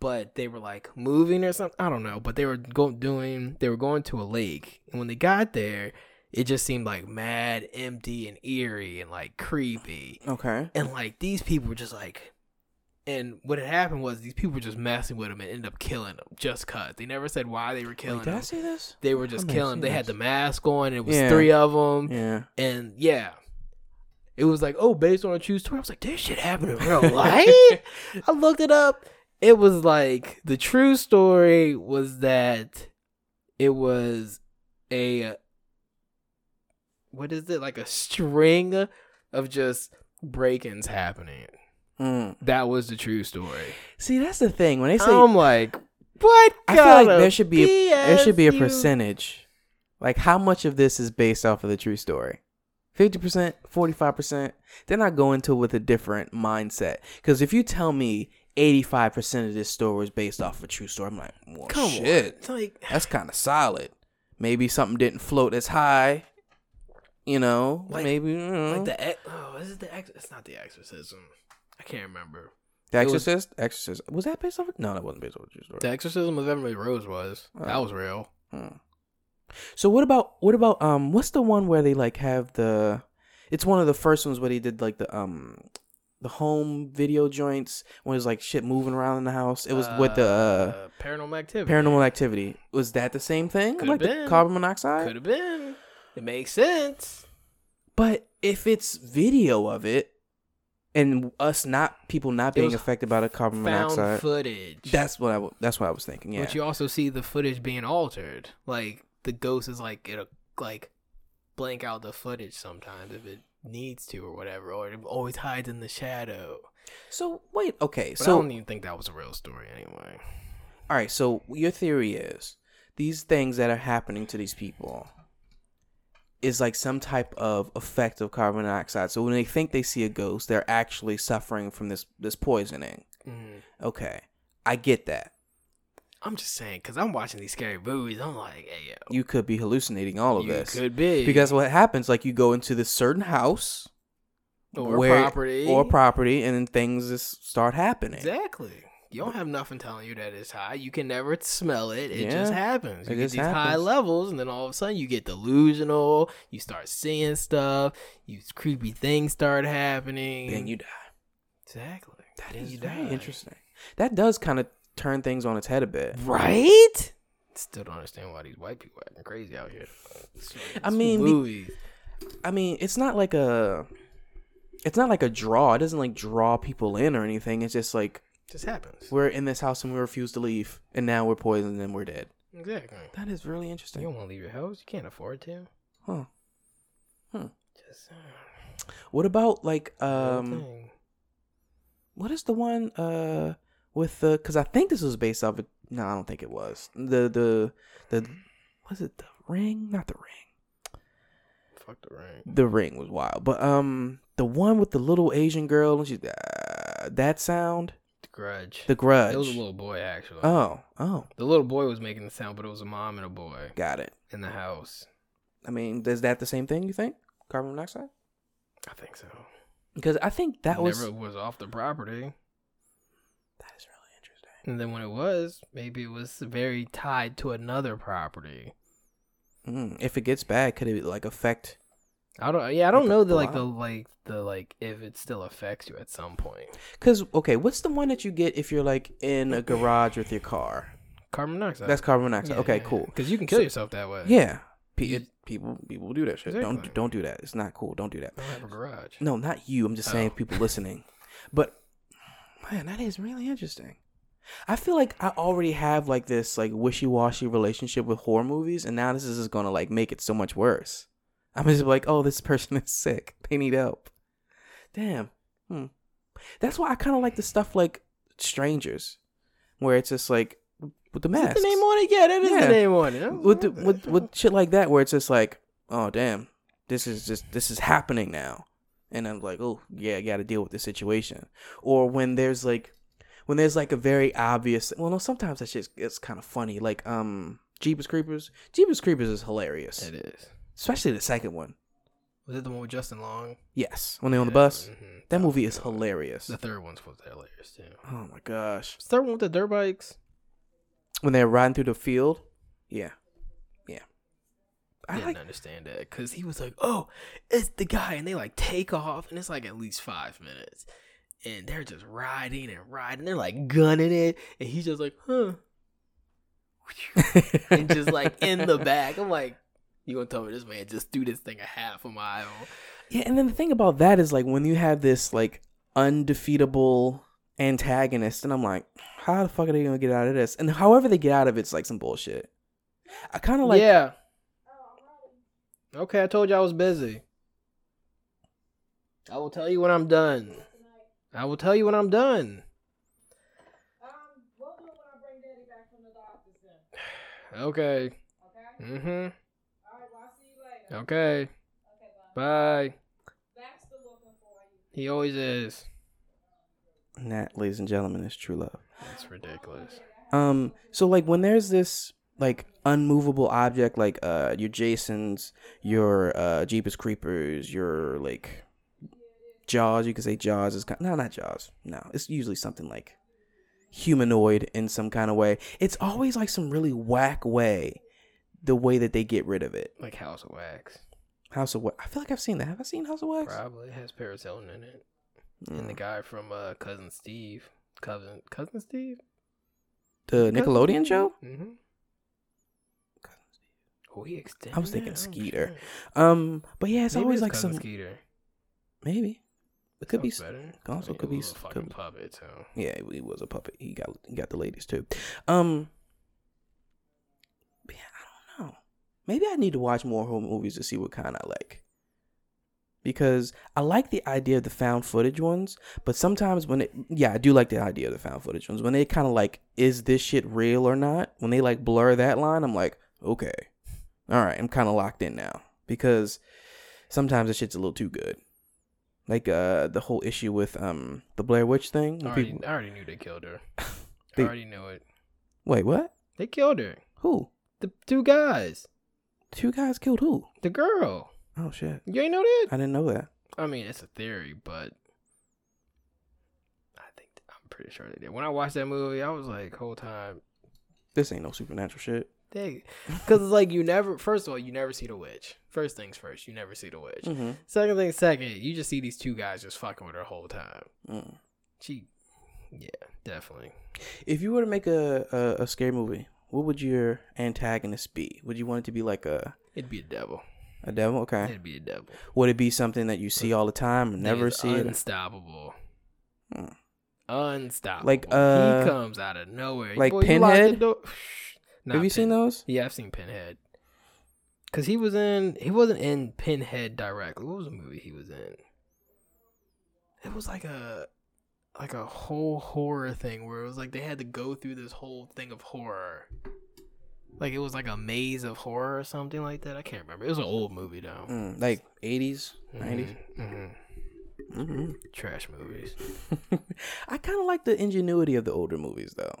But they were like moving or something. I don't know. But they were go, doing they were going to a lake, and when they got there, it just seemed like mad, empty, and eerie, and like creepy. Okay. And like these people were just like. And what had happened was these people were just messing with him and ended up killing him just cause. They never said why they were killing Wait, did him I say this? they were just I may have killing. They had the mask on. And it was Yeah. three of them, Yeah. and yeah, it was like, oh, based on a true story. I was like, this shit happened in real life. I looked it up. It was like the true story was that it was a what is it like a string of just break-ins happening. Mm. That was the true story. See, that's the thing. When they say, I'm like, what? I feel like there should be a, there should be a percentage. Like how much of this is based off of the true story? Fifty percent, forty five percent. Then I go into it with a different mindset. Because if you tell me eighty five percent of this story was based off of a true story, I'm like, well, Come shit, on, it's like that's kind of solid. Maybe something didn't float as high. You know, Like- maybe you know. Like the oh, is it the ex- it's not the exorcism. I can't remember. The it was- Exorcist. Exorcist was that based off? Of, no, that wasn't based off of a true story. The exorcism of Emily Rose was that Oh. was real. Hmm. So what about what about um what's the one where they like have the it's one of the first ones where they did like the um the home video joints when it was like shit moving around in the house. It was with the uh, paranormal activity. paranormal activity. Was that the same thing? Could've like the been. carbon monoxide? Could have been. It makes sense. But if it's video of it and us not people not being affected by the carbon Found monoxide. footage. That's what I w- that's what I was thinking. Yeah. But you also see the footage being altered. Like the ghost is like it'll like blank out the footage sometimes if it needs to or whatever, or it always hides in the shadow. So wait, okay. But so I don't even think that was a real story anyway. all right. So your theory is these things that are happening to these people is like some type of effect of carbon dioxide. So when they think they see a ghost, they're actually suffering from this this poisoning. Mm. Okay, I get that. I'm just saying, because I'm watching these scary movies. I'm like, hey, yo. You could be hallucinating all of you this could be. because what happens, like you go into this certain house or where- property. or property, and then things just start happening. Exactly. You don't have nothing telling you that it's high. You can never smell it. It just happens. You it get these high levels, and then all of a sudden you get delusional. You start seeing stuff. You creepy things start happening. Then you die. exactly. That Then is very die. interesting. That does kind of turn things on its head a bit. right? Still don't understand why these white people acting crazy out here. I mean, be- movies. I mean, it's not like a, it's not like a draw. It doesn't like draw people in or anything. It's just like just happens. we're in this house and we refuse to leave, and now we're poisoned and we're dead. Exactly. That is really interesting. You don't want to leave your house. You can't afford to. Huh. Just uh, What about like um, what is the one uh with the? Because I think this was based off. Of, no, I don't think it was. The the the was it the ring? Not the ring. Fuck the ring. The ring was wild, but um, the one with the little Asian girl and she uh, that sound, Grudge. the Grudge. It was a little boy actually. oh, oh, The little boy was making the sound, but it was a mom and a boy got it. in the house. I mean, is that the same thing? You think carbon monoxide? I think so. Because I think that was never was off the property. that is really interesting. And then when it was, maybe it was very tied to another property. Mm, if it gets bad, could it like affect? I don't. Yeah, I don't Like know the like the like the like if it still affects you at some point. Because okay, what's the one that you get if you're like in a garage with your car? Carbon monoxide. That's carbon monoxide. okay, cool. Because you can kill yourself that way. Yeah, Pe- You- it- people people do that shit. Don't don't do that. It's not cool. Don't do that. I don't have a garage. No, not you. I'm just saying Oh. people listening. But man, that is really interesting. I feel like I already have like this like wishy washy relationship with horror movies, and now this is just gonna like make it so much worse. I'm just like, oh, this person is sick. They need help. Damn. Hmm. That's why I kind of like the stuff like Strangers, where it's just like with the Is mask the name on it? Yeah, that is Yeah. the name on it. with the, with with shit like that where it's just like, oh damn, this is just this is happening now, and I'm like, oh yeah, I got to deal with this situation. Or when there's like, when there's like a very obvious, well, no, sometimes that shit it's kind of funny. Like um, Jeepers Creepers, Jeepers Creepers is hilarious, It is. Especially the second one. Was it the one with Justin Long? Yes, when they're on the Yeah, bus, mhm. that was movie is hilarious. The third one's was hilarious too. Oh my gosh, The third one with the dirt bikes. when they're riding through the field, yeah, yeah. I I didn't like understand that because he was like, "Oh, it's the guy," and they like take off, and it's like at least five minutes, and they're just riding and riding, they're like gunning it, and he's just like, "Huh," and just like in the back. I'm like, "You gonna tell me this man just threw this thing a half a mile?" Yeah, and then the thing about that is like when you have this like undefeatable antagonist, and I'm like, how the fuck are they gonna get out of this? And however they get out of it, it's like some bullshit. I kind of like. yeah. Okay, I told you I was busy. I will tell you when I'm done. I will tell you when I'm done. Okay. Mm-hmm. Okay. Bye. He always is. And that, ladies and gentlemen, is true love. That's ridiculous. Um, so like when there's this like unmovable object, like uh your Jasons, your uh Jeepers Creepers, your like Jaws, you could say Jaws is kind no, not Jaws. No, it's usually something like humanoid in some kind of way. It's always like some really whack way, the way that they get rid of it. Like House of Wax. House of Wax. I feel like I've seen that. Have I seen House of Wax? Probably it has Paris Hilton in it. And the Mm. guy from uh, Cousin Steve. Cousin Cousin Steve? The Nickelodeon show. Mm-hmm. Oh, he extended I was thinking? Oh, Skeeter. shit. Um, but yeah, it's Maybe always it's like some Skeeter. maybe it could be. Better. also He could be a fucking could- puppet too. Yeah, he was a puppet. He got he got the ladies too. Um, yeah, I don't know. Maybe I need to watch more horror movies to see what kind I like. Because I like the idea of the found footage ones, but sometimes when it, yeah, I do like the idea of the found footage ones. When they kind of like, is this shit real or not? When they like blur that line, I'm like, okay, all right, I'm kind of locked in now. Because sometimes the shit's a little too good. Like uh the whole issue with um the Blair Witch thing. I already, people- I already knew they killed her. I They- already knew it. Wait, what? They killed her. Who? The two guys. Two guys killed who? The girl. Oh shit. You ain't know that? I didn't know that. I mean, it's a theory, but I think I'm pretty sure they did. When I watched that movie, I was like, whole time, This ain't no supernatural shit. because it's like you never. First of all, you never see the witch. First things first, you never see the witch. Mm-hmm. Second thing, second, you just see these two guys just fucking with her whole time. Mm. She, yeah, definitely. If you were to make a, a a scary movie, what would your antagonist be? Would you want it to be like a It'd be a devil. a devil? Okay. It'd be a devil. Would it be something that you see all the time and never see it? Unstoppable. Hmm. Unstoppable. Like, uh, he comes out of nowhere. like Boy, you Pinhead? Not Have you seen those? Yeah, I've seen Pinhead. Cause he was in, he wasn't in Pinhead directly. What was the movie he was in? It was like a, like a whole horror thing where it was like they had to go through this whole thing of horror. Like it was like a maze of horror or something like that. I can't remember. It was an old movie though. Mm, like eighties, nineties. hmm Mm-hmm. Trash movies. I kind of like the ingenuity of the older movies though.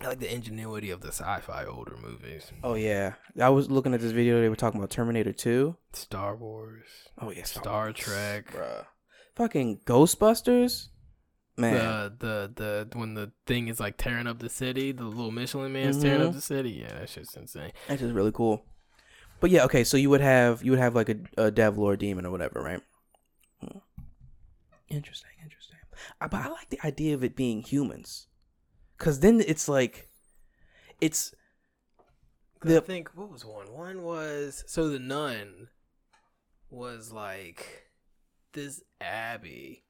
I like the ingenuity of the sci-fi older movies. Oh yeah, I was looking at this video. They were talking about Terminator Two. Star Wars, Oh yeah, Star Wars. Trek. bruh. Fucking Ghostbusters, man. the the the when the thing is like tearing up the city, the little Michelin man's tearing up the city. Yeah, that shit's insane. That's just really cool. But yeah, okay. So you would have you would have like a, a devil or a demon or whatever, right? Hmm. Interesting, interesting. Uh, But I like the idea of it being humans, because then it's like, it's. The- I think what was one? One was so the nun was like this Abby.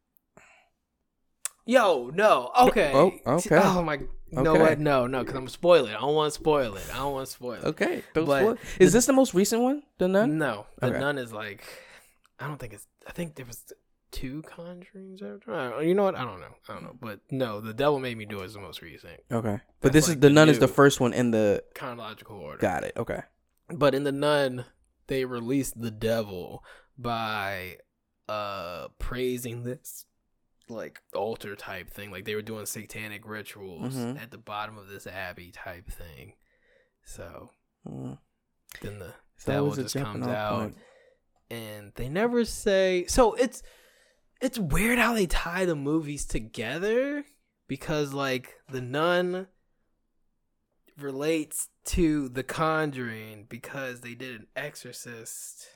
Yo, no, okay, Oh, okay. Oh my, no, Okay. what? No, no, because I'm spoiling. I don't want to spoil it. I don't want to spoil it. okay. Don't But spoil- Is this the most recent one? The nun? No, the Okay. nun is like, I don't think it's. I think there was two conjurings after. You know what? I don't know. I don't know. But no, the devil made me do it is the most recent Okay. But this is like the the nun is the first one in the. chronological order. Got it. Okay. But in the nun, they released the devil by uh praising this like altar type thing. Like they were doing satanic rituals Mhm. at the bottom of this abbey type thing. So Mm. then the It's devil always just comes out. point. and they never say so it's it's weird how they tie the movies together because like the nun relates to the conjuring because they did an exorcist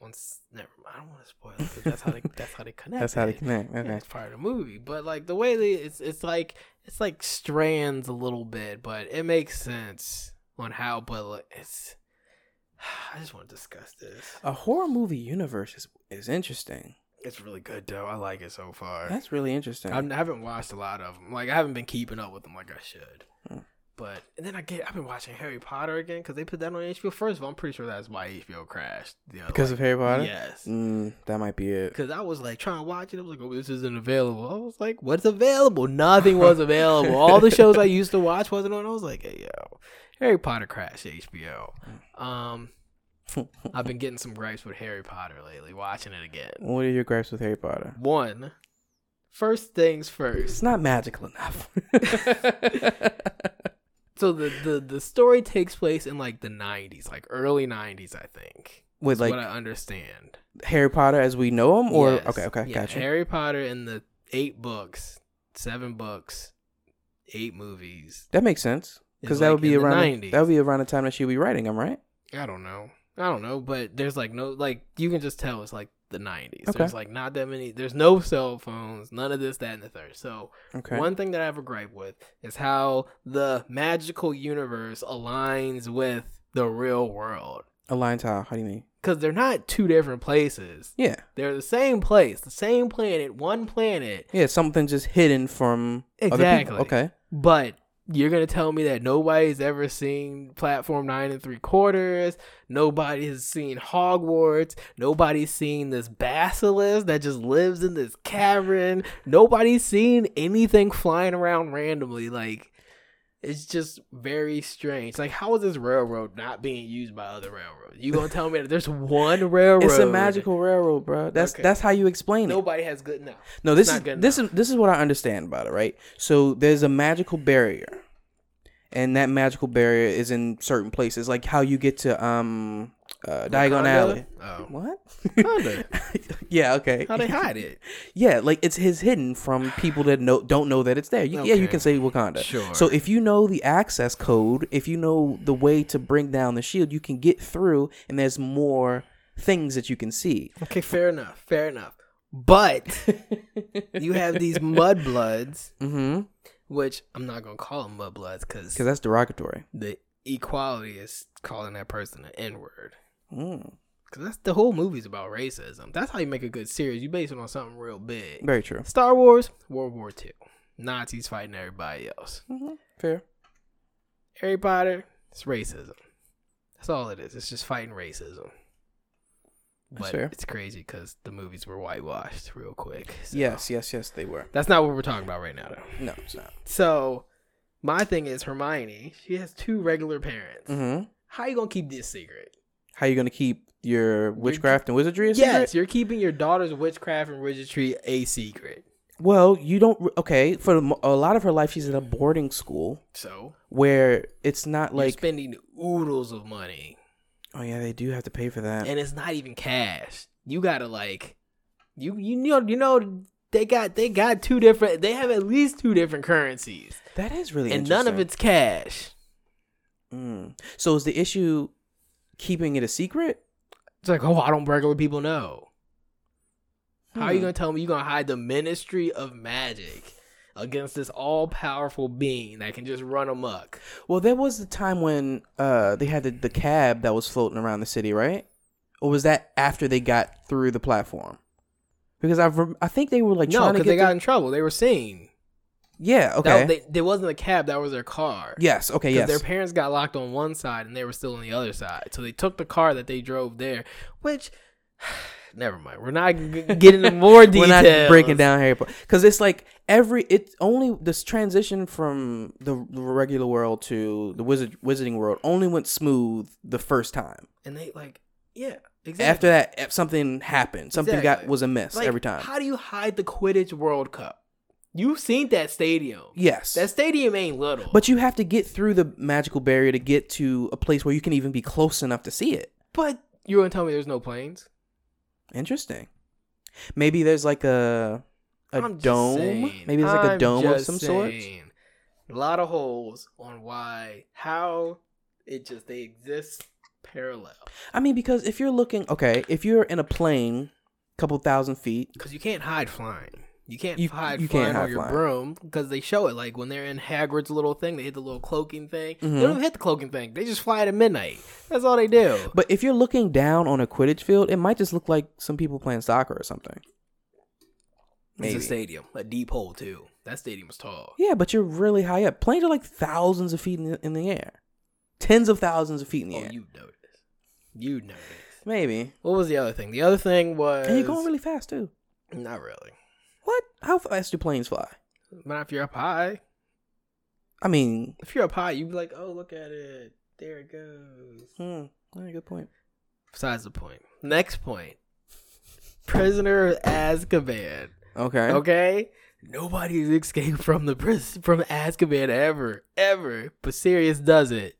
once never mind, i don't want to spoil it because that's how they that's how they connect That's how they connect. Yeah, it's part of the movie but like the way they it's it's like it's like strands a little bit but it makes sense on how but like, it's i just want to discuss this A horror movie universe is is interesting. it's really good though i like it so far That's really interesting. I'm- i haven't watched a lot of them like i haven't been keeping up with them like i should Hmm. But and then i get i've been watching harry potter again because they put that on hbo first of all i'm pretty sure that's why hbo crashed you know, because like- of Harry Potter. yes Mm, that might be it. Because I was like trying to watch it. I was like, oh, this isn't available. I was like, what's available? Nothing was available. All the shows I used to watch wasn't on. I was like, hey, yo, Harry Potter crashed HBO. Um, I've been getting some gripes with Harry Potter lately, watching it again. What are your gripes with Harry Potter? One, first things first. It's not magical enough. So the, the, the story takes place in like the 90s, like early 90s, I think. With like what I understand. Harry Potter as we know him, or Yes. okay, okay, Yeah, gotcha. Harry Potter in the eight books, seven books, eight movies. that makes sense because is, that would be around 90s. the, that would be around the time that she'll be writing them, right? I don't know. I don't know, but there's like no like you can just tell it's like the 90s. Okay. There's like not that many. There's no cell phones, none of this, that, and the third. So Okay. one thing that I have a gripe with is how the magical universe aligns with the real world. Aligned how? How do you mean? Because they're not two different places. Yeah, They're the same place, the same planet, one planet. yeah. Something just hidden from other Exactly. people. Okay. But you're gonna tell me that nobody's ever seen platform nine and three quarters nobody has seen hogwarts nobody's seen this basilisk that just lives in this cavern nobody's seen anything flying around randomly like it's just very strange. Like, how is this railroad not being used by other railroads? You gonna tell me that there's one railroad? It's a magical railroad, bro. That's Okay. that's how you explain it. Nobody has good enough. No, this is not good this is this is what I understand about it, right? So there's a magical barrier, and that magical barrier is in certain places, like how you get to um uh, Diagon Alley. Oh, What? Yeah. Okay. how they hide it? Yeah, like it's his hidden from people that know don't know that it's there. You, Yeah, you can say Wakanda. Sure. So if you know the access code, if you know the way to bring down the shield, you can get through, and there's more things that you can see. Okay, fair enough. Fair enough. But you have these mudbloods, Mm-hmm. Which I'm not gonna call them mudbloods because Because that's derogatory. the equality is calling that person an N word. Mm. Because that's the whole movie's about racism. That's how you make a good series. You base it on something real big. Very true. Star Wars, World War II. Nazis fighting everybody else. Mm-hmm. Fair. Harry Potter, it's racism. That's all it is. It's just fighting racism. But it's crazy because the movies were whitewashed real quick. So Yes, yes, yes, they were. That's not what we're talking about right now, though. No, it's not. So, my thing is Hermione, she has two regular parents. Mm-hmm. How you going to keep this secret? How you gonna keep your witchcraft and wizardry a Yes, secret? you're keeping your daughter's witchcraft and wizardry a secret. Well, you don't. Okay, for a lot of her life, she's in a boarding school So, where it's not you're like. spending oodles of money. Oh yeah, they do have to pay for that. and it's not even cash. You gotta like, you you know you know they got they got two different. They have at least two different currencies, that is really and none of it's cash. Mm. So is the issue keeping it a secret? It's like, oh, I don't regular people know. How are you Hmm. gonna tell me you're gonna hide the Ministry of Magic against this all powerful being that can just run amok? Well, there was the time when uh they had the, the cab that was floating around the city, right? Or was that after they got through the platform? Because I rem- I think they were like no, because they got the- in trouble. They were seen. yeah That- okay they, there wasn't a cab. That was their car. yes okay yes their parents got locked on one side and they were still on the other side. So they took the car that they drove there, which, never mind. We're not g- getting into more details. We're not breaking down Harry Potter because it's like every it's only this transition from the, regular world to the wizard wizarding world only went smooth the first time. And they, like, yeah, exactly. After that, eh, something happened. Something got Exactly. was amiss Like, every time. How do you hide the Quidditch World Cup? You've seen that stadium. yes, That stadium ain't little. but you have to get through the magical barrier to get to a place where you can even be close enough to see it. but you're going to tell me there's no planes? Interesting. Maybe there's like a a I'm dome. saying. Maybe there's like a I'm dome of just some sort. saying. A lot of holes on why, how it just, they exist parallel. I mean, because if you're looking, okay, if you're in a plane, couple thousand feet, Because you can't hide flying. You can't You- hide you flying can't on your flying. broom because they show it. Like when they're in Hagrid's little thing, they hit the little cloaking thing. They Mhm. don't hit the cloaking thing. They just fly it at midnight. That's all they do. but if you're looking down on a Quidditch field, it might just look like some people playing soccer or something. Maybe. It's a stadium, a deep hole too. That stadium was tall. Yeah, but you're really high up. Planes are like thousands of feet in the, in the air, tens of thousands of feet in the Oh, air. you noticed. You noticed. Maybe. What was the other thing? The other thing was And you're going really fast too. not really. What? How fast do planes fly? Not if you're up high. I mean, If you're up high, you'd be like, "Oh, look at it. There it goes." hmm, yeah, good point. Besides the point. Next point. Prisoner of Azkaban. Okay. Okay? Nobody's escaped from the prison from Azkaban ever. Ever. But Sirius does it.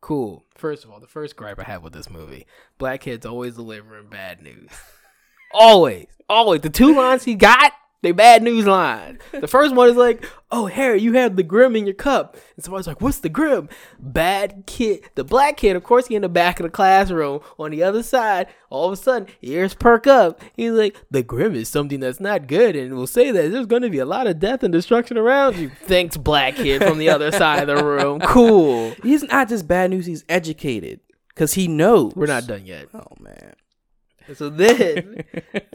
Cool. First of all, the first gripe I have with this movie. Black kids always delivering bad news. always. Always. The two lines he got, they bad news line. The first one is like, oh Harry, you have the grim in your cup. And somebody's like, what's the grim? Bad kid. The black kid, of course, he in the back of the classroom. On the other side, all of a sudden, ears perk up. He's like, the grim is something that's not good, and we'll say that there's gonna be a lot of death and destruction around you. Thanks, black kid from the other side of the room. Cool. He's not just bad news. He's educated because he knows. We're not done yet. Oh man. So then,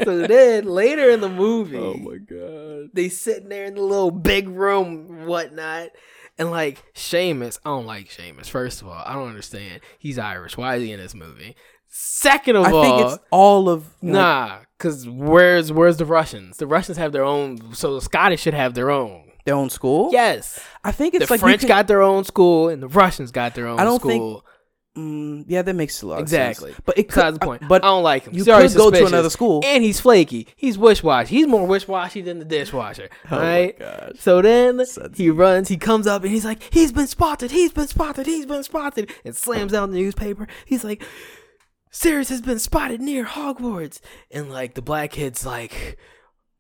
so then later in the oh movie, Oh my god. they sitting there in the little big room, whatnot, And like Seamus, I don't like Seamus. First of all, I don't understand. He's Irish. Why is he in this movie? Second of all I all, think it's all of like, nah, because where's where's the Russians? The Russians have their own, so the Scottish should have their own. their own school. Yes, I think it's the like French can- got their own school and the Russians got their own I don't think- school. Mm, yeah, that makes a lot Exactly. of sense. But it could, the point. But I don't like him. you Sorry, could go to another school. and he's flaky. He's wish washy. He's more wish washy than the dishwasher. Oh right? So then Suds. he runs, he comes up and he's like, he's been spotted, he's been spotted, he's been spotted, and slams down the newspaper. He's like, Sirius has been spotted near Hogwarts. And like the black kid's like,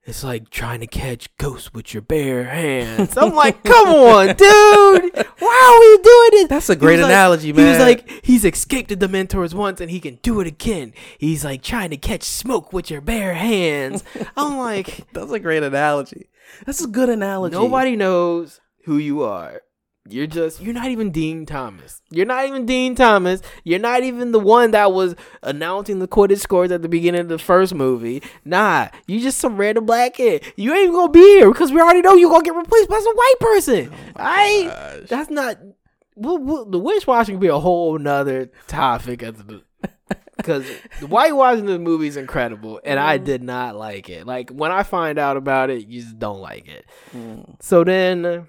it's like trying to catch ghosts with your bare hands. I'm like, come on, dude. Why are we doing this? That's a great was like- analogy, He was like, he's escaped the Dementors once and he can do it again. He's like trying to catch smoke with your bare hands. I'm like, That's a great analogy. That's a good analogy. Nobody knows who you are. You're just you're not even Dean Thomas. You're not even Dean Thomas. You're not even the one that was announcing the Quidditch scores at the beginning of the first movie. Nah, you just some random black kid. You ain't even gonna be here because we already know you're gonna get replaced by some white person. I Gosh. that's not well, well, the wish washing can be a whole nother topic at the because the whitewashing of the movie is incredible and I did not like it. Like when I find out about it, you just don't like it. Mm. So then,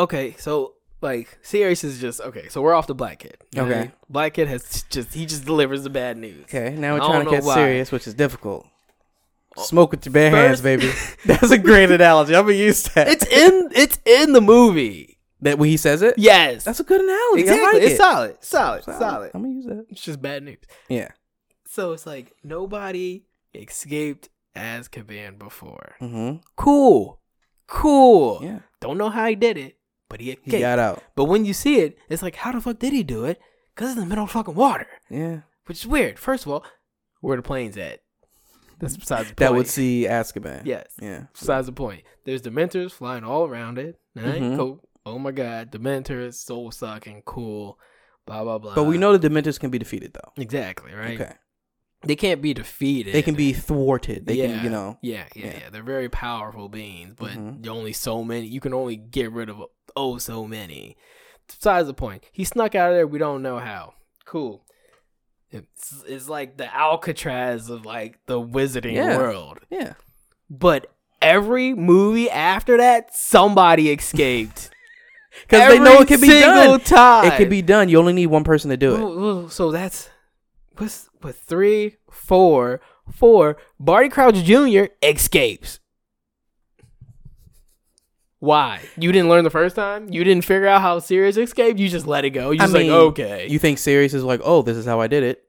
okay, so like Sirius is just okay. So we're off the black kid. Okay. black kid has just he just delivers the bad news. Okay, now we're I trying to get why. serious, which is difficult. Smoke with your bare hands, baby. That's a great analogy. I'm gonna use that. It's in it's in the movie. that when he says it. Yes, That's a good analogy. exactly. I like it's it. solid, solid, solid, I'm gonna use that. It's just bad news. Yeah. So it's like nobody escaped Azkaban before. Mm-hmm. Cool, cool. Yeah. Don't know how he did it, but he escaped. He got out. But when you see it, it's like, how the fuck did he do it? Because it's in the middle of fucking water. Yeah. Which is weird. First of all, where the plane's at. That's besides the point. That would see Azkaban. Yes. Yeah. Besides the point. There's Dementors flying all around it. Mhm. Cool. Oh my god. Dementors, soul sucking, cool. Blah blah blah. But we know the Dementors can be defeated, though. Exactly, right? Okay. They can't be defeated. They can be thwarted. They yeah, can, you know. Yeah, yeah, yeah. yeah. They're very powerful beings, but Mhm. only so many. You can only get rid of oh so many. Besides the point, he snuck out of there. We don't know how. Cool. It's, it's like the Alcatraz of like the wizarding Yeah. world. Yeah. But every movie after that, somebody escaped. Because they know it can be done. Time. It can be done. You only need one person to do it. So that's what's what three, four, four. Barty Crouch Jr. escapes. Why? You didn't learn the first time? You didn't figure out how Sirius escaped? You just let it go. You just mean, like, okay. You think Sirius is like, oh, this is how I did it?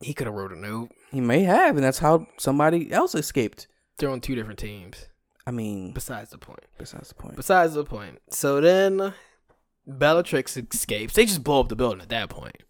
he could have wrote a note. He may have, and that's how somebody else escaped. They're on two different teams. I mean, Besides the point. besides the point. Besides the point. So then Bellatrix escapes. They just blow up the building at that point.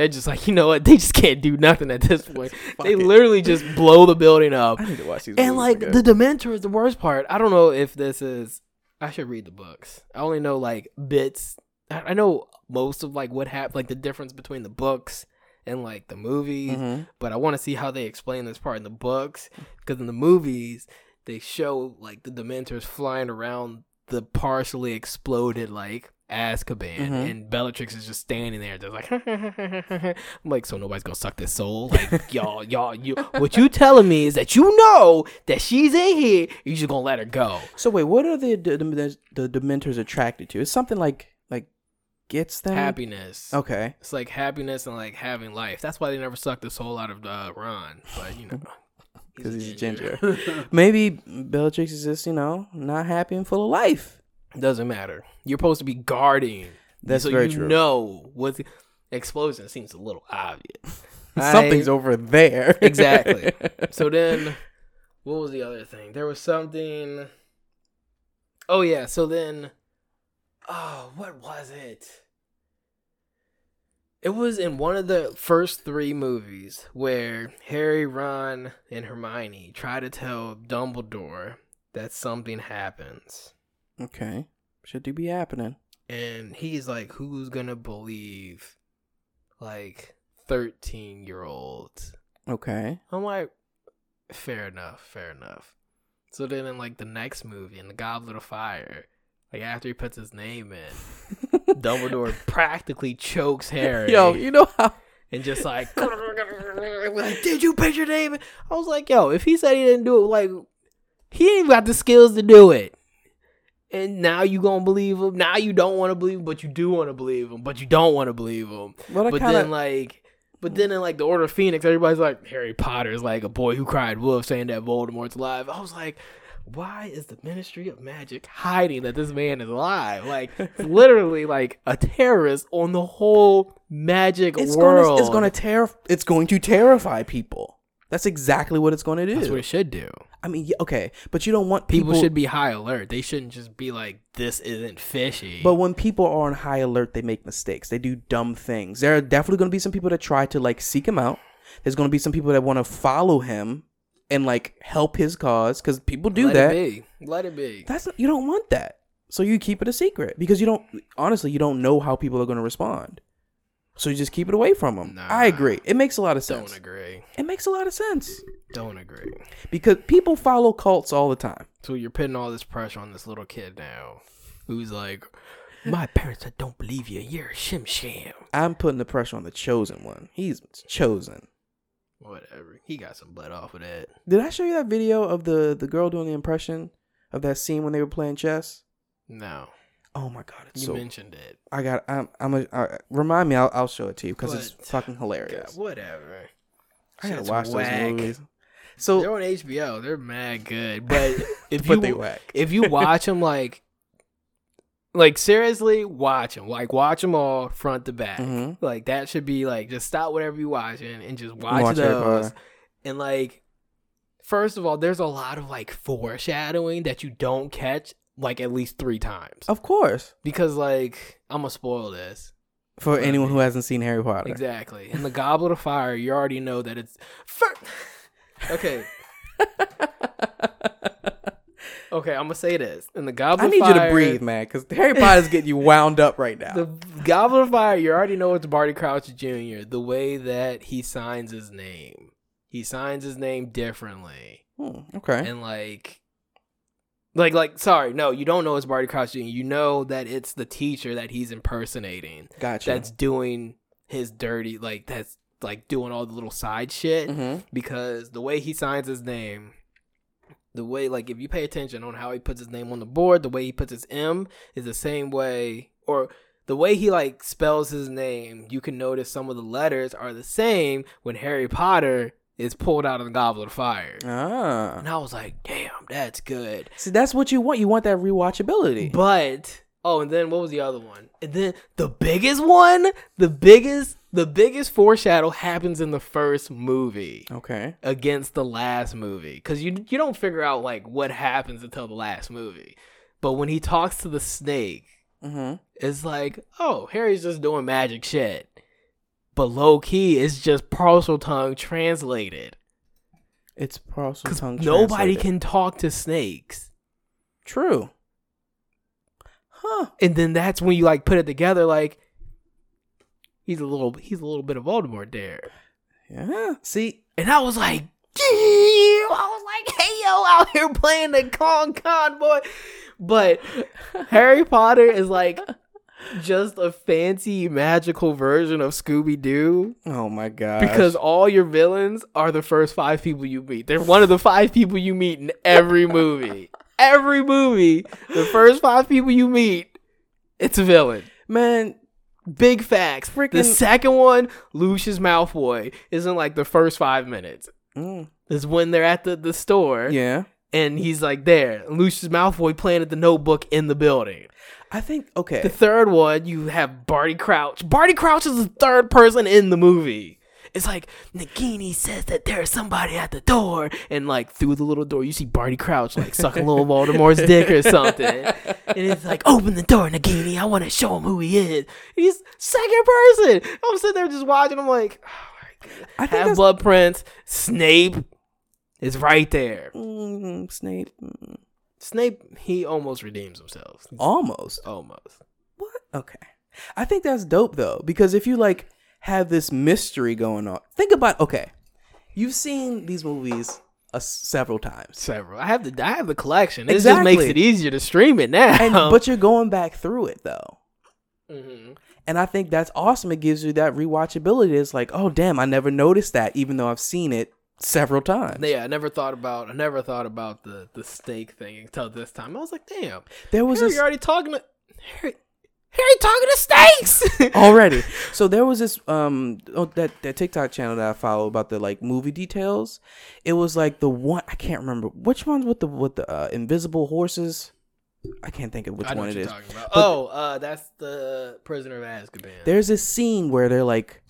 They're just like, you know what? They just can't do nothing at this point. they it. literally just blow the building up. I need to watch these. And like again. the Dementor is the worst part. I don't know if this is. I should read the books. I only know like bits. I know most of like what happened, like the difference between the books and like the movies. Mhm. But I want to see how they explain this part in the books because in the movies they show like the Dementors flying around the partially exploded like Azkaban, Mhm. and Bellatrix is just standing there, just like I'm like, so nobody's gonna suck this soul, like y'all, y'all, you. What you telling me is that you know that she's in here, you just gonna let her go. So wait, what are the the, the the Dementors attracted to? It's something like like gets them Happiness. Okay. It's like happiness and like having life. That's why they never sucked the soul out of uh, Ron. But you know, 'Cause he's a ginger. Maybe Bellatrix is just you know not happy and full of life. Doesn't matter. You're supposed to be guarding. That's so very you true. know what the explosion seems a little obvious. Something's I- over there. Exactly. So then, what was the other thing? There was something. Oh yeah. So then, oh, what was it? It was in one of the first three movies where Harry, Ron, and Hermione try to tell Dumbledore that something happens. Okay. Should do be happening. And he's like, who's gonna believe like 13 year olds? Okay. I'm like, fair enough, fair enough. So then in like the next movie, in the Goblet of Fire, Like after he puts his name in, Dumbledore practically chokes Harry. Yo, you know how and just like, like, did you put your name? in?" I was like, yo, if he said he didn't do it, like, he ain't even got the skills to do it. And now you gonna believe him. Now you don't want to believe him, but you do want to believe him, but you don't want to believe him. I but kinda- then like, but then in like the Order of Phoenix, everybody's like Harry Potter is like a boy who cried wolf, saying that Voldemort's alive. I was like, why is the Ministry of Magic hiding that this man is alive? Like literally like a terrorist on the whole magic it's world. gonna it's gonna terror it's going to terrify people. That's exactly what it's going to do. That's what it should do. I mean, yeah, okay, but you don't want People, people, should be high alert. They shouldn't just be like, "This isn't fishy." But when people are on high alert, they make mistakes. They do dumb things. There are definitely going to be some people that try to like seek him out. There's going to be some people that want to follow him and like help his cause because people do that. Let that. It be. Let it be. That's you don't want that. So you keep it a secret because you don't honestly you don't know how people are going to respond. So you just keep it away from them. Nah. I agree. It makes a lot of sense. Don't agree. It makes a lot of sense Don't agree. because people follow cults all the time. So you're putting all this pressure on this little kid now, who's like, "My parents that don't believe you. You're a shim sham." I'm putting the pressure on the chosen one. He's chosen. Whatever. He got some blood off of that. Did I show you that video of the the girl doing the impression of that scene when they were playing chess? No, Oh my god, it's you so. mentioned it. I got. I'm. I'm a. Uh, remind me. I'll, I'll show it to you because it's fucking God, hilarious. whatever. I gotta Shit's watch whack. those movies. So They're on HBO. They're mad good, but if but you if you watch them like like seriously watch them like watch them all front to back Mhm. like that should be like just stop whatever you watching and just watch, Watch those Potter. and like first of all there's a lot of like foreshadowing that you don't catch like at least three times Of course, because like i'm gonna spoil this for anyone who hasn't seen Harry Potter. exactly in the goblet of fire you already know that it's fir- okay okay i'm gonna say this in the goblet of Fire. I need you to breathe, man, because Harry Potter's getting you wound up right now. The Goblet of Fire, you already know it's Barty Crouch Jr. The way that he signs his name, he signs his name differently, Hmm, okay. and like, like, like, sorry, no, you don't know it's Barty Crouch Jr. You know that it's the teacher that he's impersonating Gotcha. that's doing his dirty, like, that's like doing all the little side shit Mhm. because the way he signs his name, the way like if you pay attention on how he puts his name on the board, the way he puts his M is the same way, or the way he like spells his name. You can notice some of the letters are the same when Harry Potter is pulled out of the Goblet of Fire. Ah. And I was like, damn, that's good. See, that's what you want. You want that rewatchability. But oh, and then what was the other one? And then the biggest one, the biggest, the biggest foreshadow happens in the first movie. okay. against the last movie because you you don't figure out like what happens until the last movie. But when he talks to the snake, Mm-hmm. it's like, oh, Harry's just doing magic shit. But low key, it's just Parseltongue translated It's Parseltongue. nobody translated. can talk to snakes. True. Huh. And then that's when you like put it together, like he's a little he's a little bit of Voldemort there. Yeah. See, And I was like. I was like, hey, yo, out here playing the Kong Con, boy. But Harry Potter is like just a fancy magical version of Scooby Doo oh my god. because all your villains are the first five people you meet. They're one of the five people you meet in every movie. every movie, the first five people you meet, it's a villain. man, Big facts. Freaking the second one, Lucius Malfoy, is in like the first five minutes. mm, Is when they're at the, the store yeah. and he's like there. Lucius Malfoy planted the notebook in the building. I think okay. The third one, you have Barty Crouch. Barty Crouch is the third person in the movie. It's like Nagini says that there's somebody at the door, and like through the little door, you see Barty Crouch like sucking little Voldemort's dick or something, and it's like, "Open the door, Nagini! I want to show him who he is." He's second person. I'm sitting there just watching. I'm like, oh my god. I think Half Blood Prince. Snape is right there. mm, Snape. mm, Snape, he almost redeems himself. almost. Almost. What? Okay. I think that's dope though because if you like have this mystery going on, think about okay. You've seen these movies uh, several times. Several. I have the I have the collection. It just makes it easier to stream it now. And but you're going back through it though. Mhm. And I think that's awesome. It gives you that rewatchability. It's like, oh damn, I never noticed that, even though I've seen it several times. yeah, I never thought about I never thought about the the steak thing until this time. I was like, damn, There was Harry, already talking to Harry. Harry talking to steaks. already. So there was this um oh, that that TikTok channel that I follow about the like movie details. It was like the one I can't remember which one's with the with the uh, invisible horses. I can't think of which one it is. Oh, uh, that's the Prisoner of Azkaban. There's this scene where they're like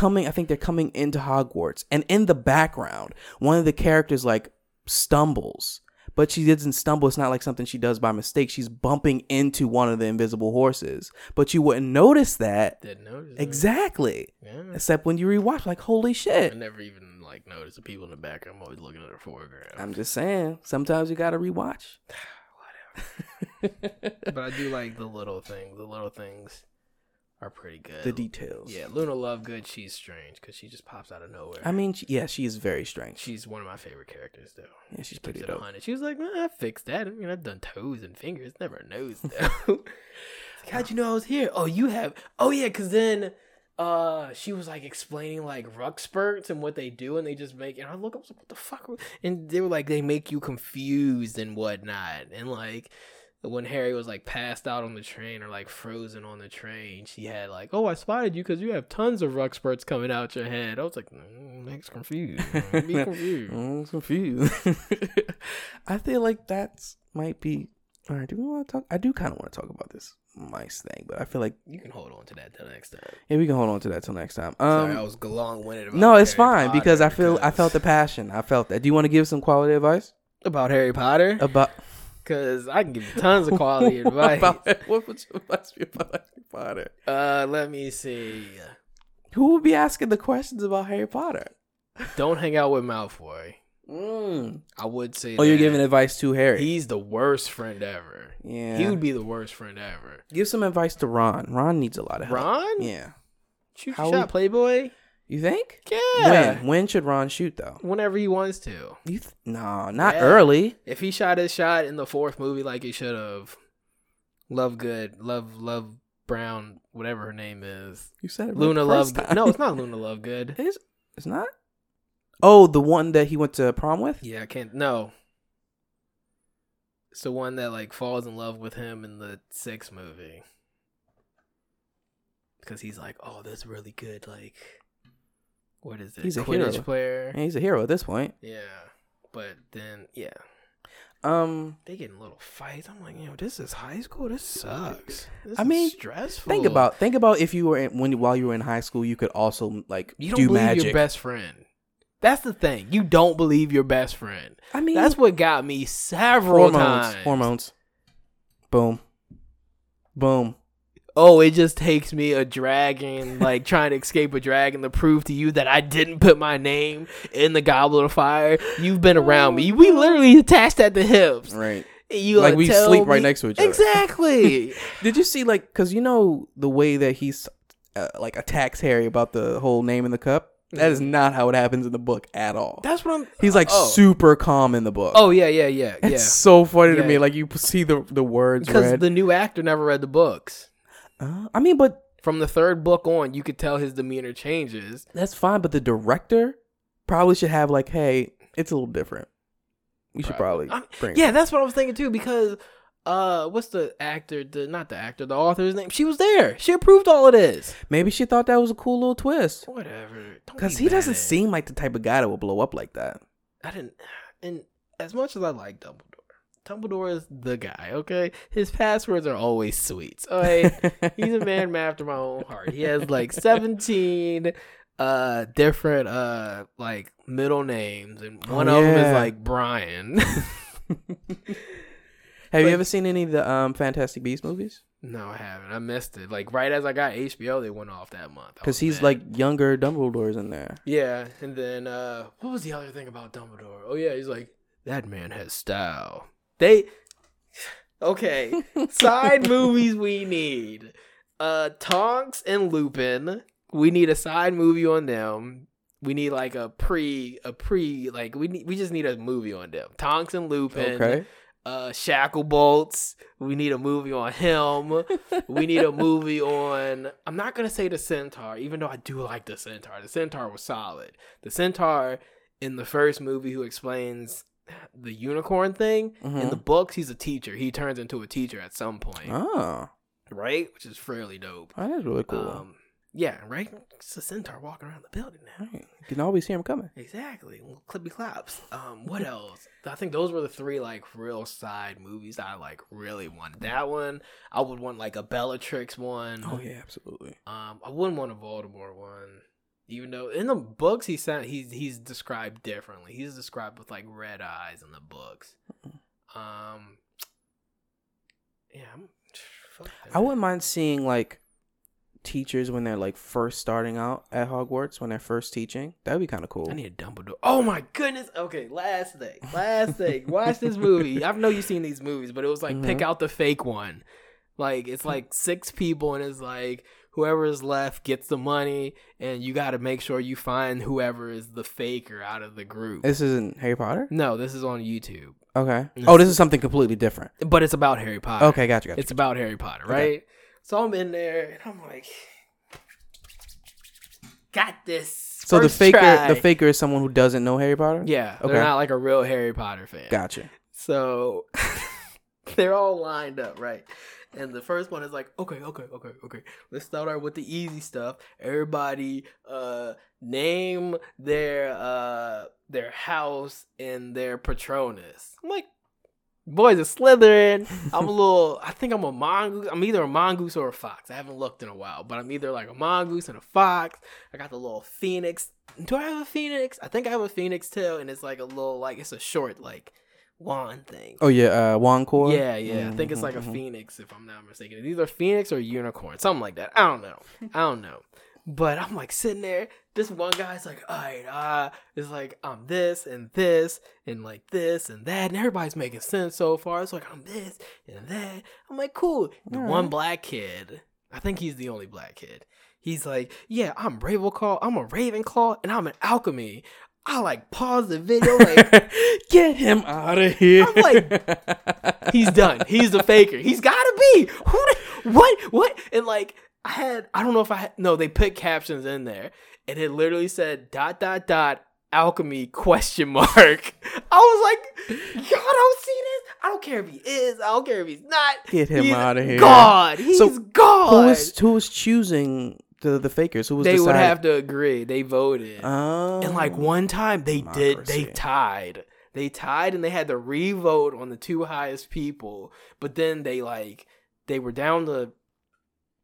coming. I think they're coming into Hogwarts, and in the background, one of the characters like stumbles. But she doesn't stumble. It's not like something she does by mistake. She's bumping into one of the invisible horses. But you wouldn't notice that Didn't notice. that. exactly. Yeah. Except when you rewatch, like, holy shit! I never even like noticed the people in the background. I'm always looking at the foreground. I'm just saying, sometimes you gotta rewatch. but I do like the little things. The little things are pretty good. the details. Yeah, Luna Lovegood, she's strange because she just pops out of nowhere. I mean, she, yeah, she is very strange. she's one of my favorite characters, though. yeah, she's She pretty dope. She was like, "Man, I fixed that. I mean, I've done toes and fingers, never a nose though. Like, How'd you know I was here? Oh, you have. Oh yeah, because then. Uh, she was like explaining like Wrackspurts and what they do, and they just make. And I look up, I was like, what the fuck? And they were like, they make you confused and whatnot. And like, when Harry was like passed out on the train or like frozen on the train, she had like, "Oh, I spotted you because you have tons of Wrackspurts coming out your head." I was like, mm, "Makes confused. Be confused." I'm confused. I feel like that's might be. All right, do we want to talk? I do kind of want to talk about this mice thing, but I feel like You can hold on to that till next time. yeah, we can hold on to that till next time. Sorry, I Um, was long winded. no, it's fine because I feel I felt the passion. I felt that. Do you want to give some quality advice about Harry Potter about because I can give you tons of quality advice. about what would you advise be about Harry Potter? Uh, let me see. Who would be asking the questions about Harry Potter? Don't hang out with Malfoy. Mm. I would say. Oh, you're giving advice to Harry. He's the worst friend ever. yeah, He would be the worst friend ever. give some advice to Ron. Ron needs a lot of help. Ron? Yeah, Shoot How your shot, Playboy. You think? Yeah. When? When should Ron shoot though? Whenever he wants to. You th- no, not Yeah. early. If he shot his shot in the fourth movie like he should have, Love Good, Love Love Brown, whatever her name is, You said it Luna Love. first Good. time. No, it's not Luna Lovegood. It's, it's not. Oh, the one that he went to prom with. Yeah, I can't. No, it's the one that like falls in love with him in the sixth movie because he's like, oh, that's really good. Like, what is it? He's a Quidditch hero. player. And he's a hero at this point. Yeah, but then yeah, Um, they get in little fights. I'm like, yo, this is high school. This sucks. This I is mean, stressful. think about think about if you were in, when while you were in high school, you could also like you don't do believe magic. your best friend. That's the thing. You don't believe your best friend. I mean, That's what got me several hormones. times. Hormones. Boom. Boom. Oh, it just takes me a dragon, like trying to escape a dragon to prove to you that I didn't put my name in the goblet of fire. You've been around me. We literally attached at the hips. Right. You Like like we sleep right next to each other. Exactly. Did you see like because you know the way that he's uh, like attacks Harry about the whole name in the cup? That is not how it happens in the book at all. That's what I'm. He's like oh. super calm in the book. Oh yeah, yeah, yeah, it's yeah. so funny to me. Like you see the the words Because read. the new actor never read the books. Uh, I mean, but From the third book on, you could tell his demeanor changes. that's fine. But the director probably should have like, hey, it's a little different. We should probably I'm- bring. Yeah, that's what I was thinking too. Because, uh, what's the actor? The not the actor, the author's name. She was there. She approved all of this. Maybe she thought that was a cool little twist Whatever. Don't because be he doesn't mad. seem like the type of guy that will blow up like that. I didn't. And as much as I like Dumbledore, Dumbledore is the guy. Okay, his passwords are always sweets. All right, he's a man after my own heart. He has like seventeen uh different uh like middle names and one Oh, of them is like Brian. Have you ever seen any of the um Fantastic Beasts movies? no, I haven't. I missed it. Like right as I got HBO, they went off that month. Because he's mad. like younger Dumbledore's in there. Yeah, and then uh what was the other thing about Dumbledore? Oh yeah, he's like that man has style. They okay side movies we need. Uh, Tonks and Lupin. We need a side movie on them. We need like a pre, a pre, like we need, we just need a movie on them. Tonks and Lupin, Okay. uh, Shacklebolts. We need a movie on him. we need a movie on. I'm not gonna say the Centaur, even though I do like the Centaur. The Centaur was solid. The Centaur in the first movie who explains the unicorn thing in Mhm. the books, he's a teacher. He turns into a teacher at some point, Oh, right? Which is fairly dope. oh, that's really cool. Um, yeah, right. It's a centaur walking around the building now. Right. You can always hear him coming. Exactly. Well, clippy claps. Um, what else? I think those were the three like real side movies I like really wanted. That one, I would want like a Bellatrix one. Oh yeah, absolutely. Um, I wouldn't want a Voldemort one. Even though in the books he sound he's he's described differently. He's described with like red eyes in the books. Um, yeah, I'm. I wouldn't mind seeing like teachers when they're like first starting out at Hogwarts when they're first teaching. That'd be kind of cool. I need a Dumbledore. Oh my goodness. Okay, last thing. Last thing. Watch this movie. I know you've seen these movies, but it was like pick Mhm. out the fake one. Like it's like six people and it's like whoever is left gets the money and you got to make sure you find whoever is the faker out of the group. This isn't Harry Potter. no, this is on YouTube. Okay. Yes. Oh, this is something completely different. But it's about Harry Potter. Okay, gotcha. gotcha. It's about Harry Potter, Okay. right? So I'm in there and I'm like got this. so the faker, try. the faker is someone who doesn't know Harry Potter. Yeah, Okay. they're not like a real Harry Potter fan. Gotcha. So they're all lined up, right? And the first one is like, okay, okay, okay, okay. Let's start out with the easy stuff. Everybody uh name their uh their house and their Patronus. I'm like, boys, it's Slytherin. I'm a little I think I'm a mongoose. I'm either a mongoose or a fox. I haven't looked in a while, but I'm either like a mongoose and a fox. I got the little phoenix. Do I have a phoenix? I think I have a phoenix tail, and it's like a little like it's a short like wand thing. Oh yeah, uh, wand core. Yeah, yeah. I think it's like a Mhm, mhm. phoenix, if I'm not mistaken. It's either phoenix or unicorn, something like that. I don't know. I don't know. But I'm like sitting there. This one guy's like, all right, uh, it's like I'm this and this and like this and that, and everybody's making sense so far. It's like I'm this and that. I'm like, cool. The All one black kid, I think he's the only black kid. He's like, yeah, I'm Ravenclaw. I'm a Ravenclaw, and I'm an alchemy. I like pause the video, like Get him out of here. I'm like, he's done. He's the faker. He's gotta be. Who? What? What? And like, I had. I don't know if I had. No, they put captions in there, and it literally said dot dot dot alchemy question mark. I was like, y'all don't see this. I don't care if he is. I don't care if he's not. Get him He's of here. God. He's So, God. who was who choosing the the fakers? Who was they would have to agree. They voted. Oh. And like oh. one time they did, they Democracy. tied. They tied and they had to re-vote on the two highest people. But then they like they were down to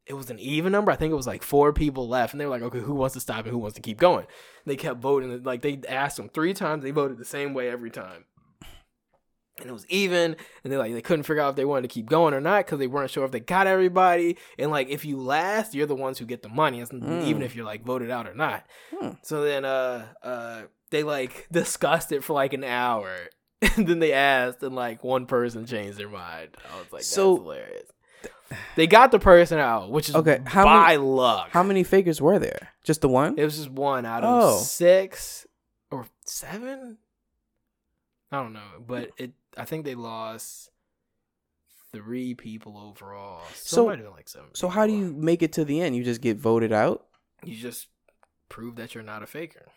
it was an even number. I think it was like four people left, and they were like, okay, who wants to stop and who wants to keep going? They kept voting. Like they asked them three times, they voted the same way every time. And it was even, and they like they couldn't figure out if they wanted to keep going or not because they weren't sure if they got everybody. And like if you last, you're the ones who get the money, Mm. even if you're like voted out or not. Hmm. So then uh uh they like discussed it for like an hour. And then they asked and like one person changed their mind. I was like, that's So- hilarious. They got the person out, which is Okay, how by many- luck. How many fakers were there? Just the one? It was just one out of Oh. six or seven. I don't know, but it. I think they lost three people overall. So- like seven. so how do you make it to the end? You just get voted out, You just prove that you're not a faker,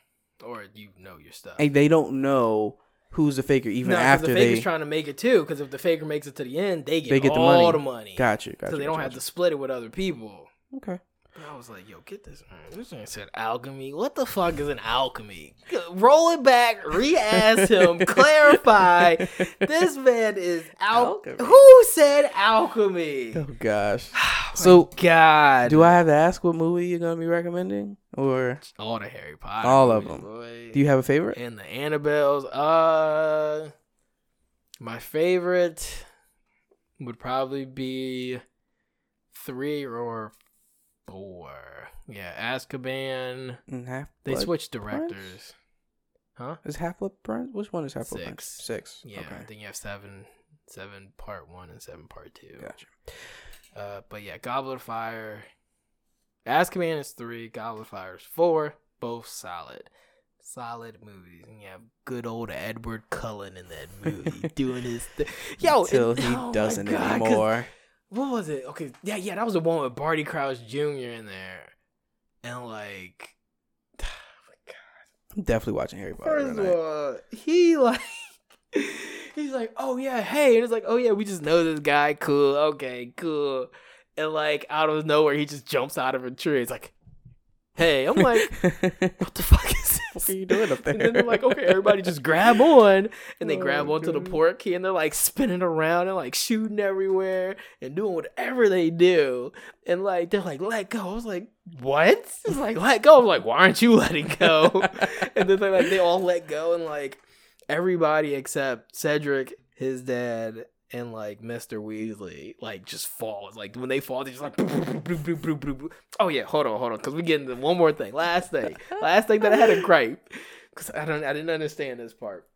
or you know your stuff. and they don't know who's the faker even No, after the faker's they. trying to make it too. Because if the faker makes it to the end, they get, They get the all money. the money. Gotcha. Gotcha. So they don't gotcha, have to split it with other people. Okay. I was like, yo, get this. Man. This man said alchemy. What the fuck is an alchemy? Roll it back, re ask him, clarify. This man is al- Alchemy. Who said alchemy? Oh gosh. Oh So, God. Do I have to ask what movie you're gonna be recommending, or All the Harry Potter. All of them. boy. do you have a favorite? and the Annabelles. Uh, my favorite would probably be three or four. Yeah, Azkaban. Half. They switched Prince? directors. Huh? Is Half Blood Prince? Which one is Half Blood Prince? Six. Six. Yeah, Okay. I think you have seven, seven part one and seven part two. Gotcha. Uh, but yeah, Goblet of Fire. Azkaban is three. Goblet of Fire is four. both solid. Solid movies. And you have good old Edward Cullen in that movie doing his thing. Yo, Until and- he oh doesn't God, anymore. What was it? Okay, yeah, yeah, that was the one with Barty Crouch Jr. in there. And like oh my God, I'm definitely watching Harry Potter First of all, he like he's like, oh yeah, hey, and it's like, oh yeah, we just know this guy, cool, okay, cool, and like out of nowhere, he just jumps out of a tree. It's like, hey, I'm like, what the fuck is what are you doing up there? And then they're like, okay, everybody just grab on, and they Oh, grab onto the God. Portkey, and they're like spinning around and like shooting everywhere and doing whatever they do, and like they're like, let go. I was like, what? It's like let go. I'm like, why aren't you letting go? and then they like they all let go, and like everybody except Cedric, his dad. And like Mr. Weasley, like just falls. Like when they fall, they're just like. boop, boop, boop. Oh yeah, hold on, hold on, because we get into one more thing. Last thing, last thing that I had a gripe because I don't I didn't understand this part.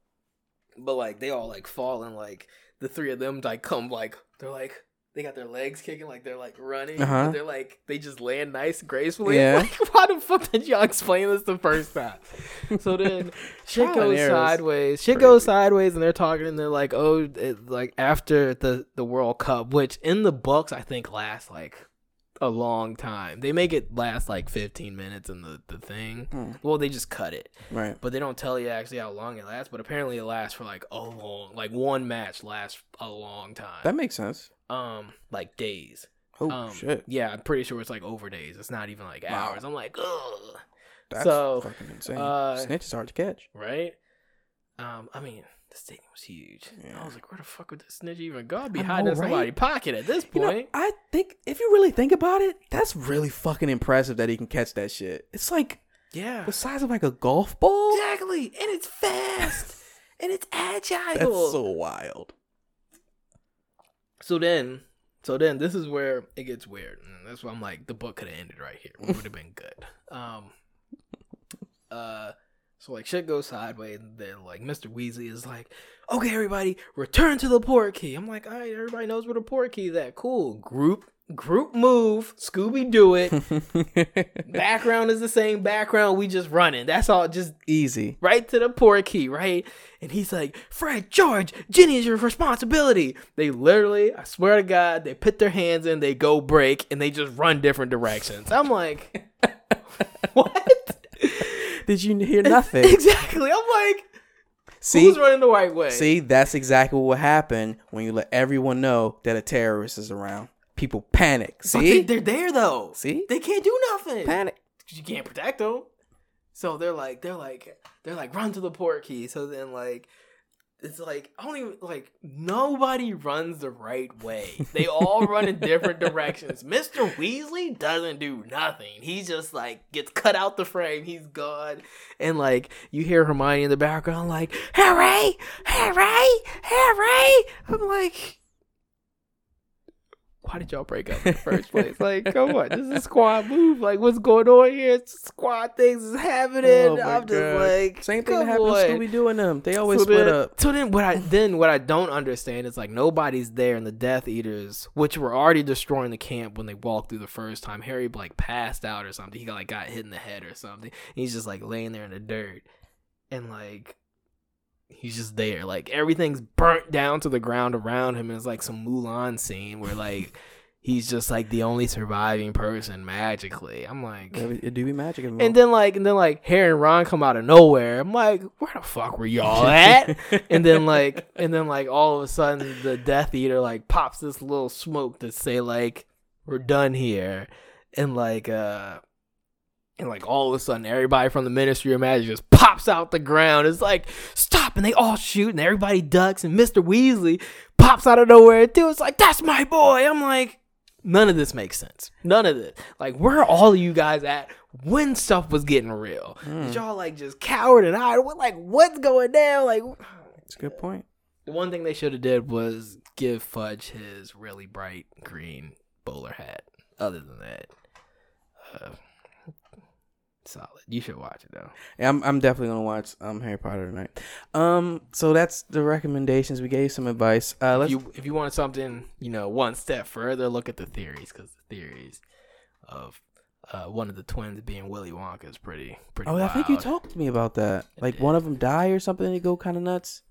But like they all like fall and like the three of them like come like they're like they got their legs kicking like they're like running. Uh-huh. They're like they just land nice gracefully. Yeah. Like why the fuck did y'all explain this the first time? So then shit goes sideways. Shit crazy. goes sideways and they're talking and they're like, oh, it, like after the the World Cup, which in the books I think lasts like a long time. They make it last like 15 minutes in the the thing. Hmm. Well, they just cut it right. but they don't tell you actually how long it lasts. But apparently, it lasts for like a long, like one match lasts a long time. That makes sense. um, like days. Oh um, shit. Yeah, I'm pretty sure it's like over days. It's not even like Wow. hours. I'm like, ugh, That's so, fucking insane. uh, Snitch is hard to catch. right? Um, I mean, the stadium was huge. Yeah. I was like, where the fuck would this snitch even go? I'd be hiding know, in right? somebody's pocket at this You know, point. I think if you really think about it, that's really fucking impressive that he can catch that shit. It's like yeah, the size of like a golf ball. exactly, and it's fast and it's agile. That's so wild. So then, so then this is where it gets weird. And that's why I'm like, the book could have ended right here. It would have been good. Um, uh, so like shit goes sideways, and then like Mr. Weasley is like, okay, everybody, return to the Portkey. I'm like, all right, everybody knows where the Portkey is at. Cool. Group, group move. Scooby do it. background is the same background. We just running. That's all. Just Easy. right to the Portkey, right? And he's like, Fred, George, Ginny is your responsibility. They literally, I swear to God, they put their hands in, they go break, and they just run different directions. I'm like, what? Did you hear nothing? exactly. I'm like, See, who's running the right way? see, that's exactly what will happen when you let everyone know that a terrorist is around. People panic. See, they, are there though. see, They can't do nothing. Panic. you can't protect them. So they're like, they're like, they're like, run to the Portkey. So then, like, it's like I don't even like nobody runs the right way. They all run in different directions. Mister Weasley doesn't do nothing. He just like gets cut out the frame. He's gone, and like you hear Hermione in the background, like Harry, Harry, Harry. I'm like. Why did y'all break up in the first place? Like, come on, this is a squad move. Like, what's going on here? It's squad things is happening. Oh I'm just like, Same thing happened to. Scooby Doo and them. They always so split then, up. So then, what I then what I don't understand is like nobody's there, and the Death Eaters, which were already destroying the camp when they walked through the first time, Harry like passed out or something. He got like got hit in the head or something. He's just like laying there in the dirt, and like he's just there. Like everything's burnt down to the ground around him, and it's like some Mulan scene where like. He's just like the only surviving person magically. I'm like, It, it do be magic and then like and then like Harry and Ron come out of nowhere. I'm like, where the fuck were y'all at? and then like and then like all of a sudden the Death Eater like pops this little smoke to say like we're done here. And like uh and like all of a sudden everybody from the Ministry of Magic just pops out the ground. It's like stop and they all shoot and everybody ducks and Mr. Weasley pops out of nowhere too. It's like that's my boy. I'm like none of this makes sense. None of this. Like where are all of you guys at when stuff was getting real? Hmm. Did y'all like just cowered and hide? What like what's going down? Like It's a good point. the one thing they should have did was give Fudge his really bright green bowler hat. Other than that, uh, solid. You should watch it though. Yeah, I'm I'm definitely gonna watch um Harry Potter tonight. Um, so that's the recommendations. We gave some advice. Uh, If let's you if you want something, you know, one step further, look at the theories because the theories of uh, one of the twins being Willy Wonka is pretty pretty. Oh, I think you talked to me about that. I Like did. one of them die or something, and they go kind of nuts.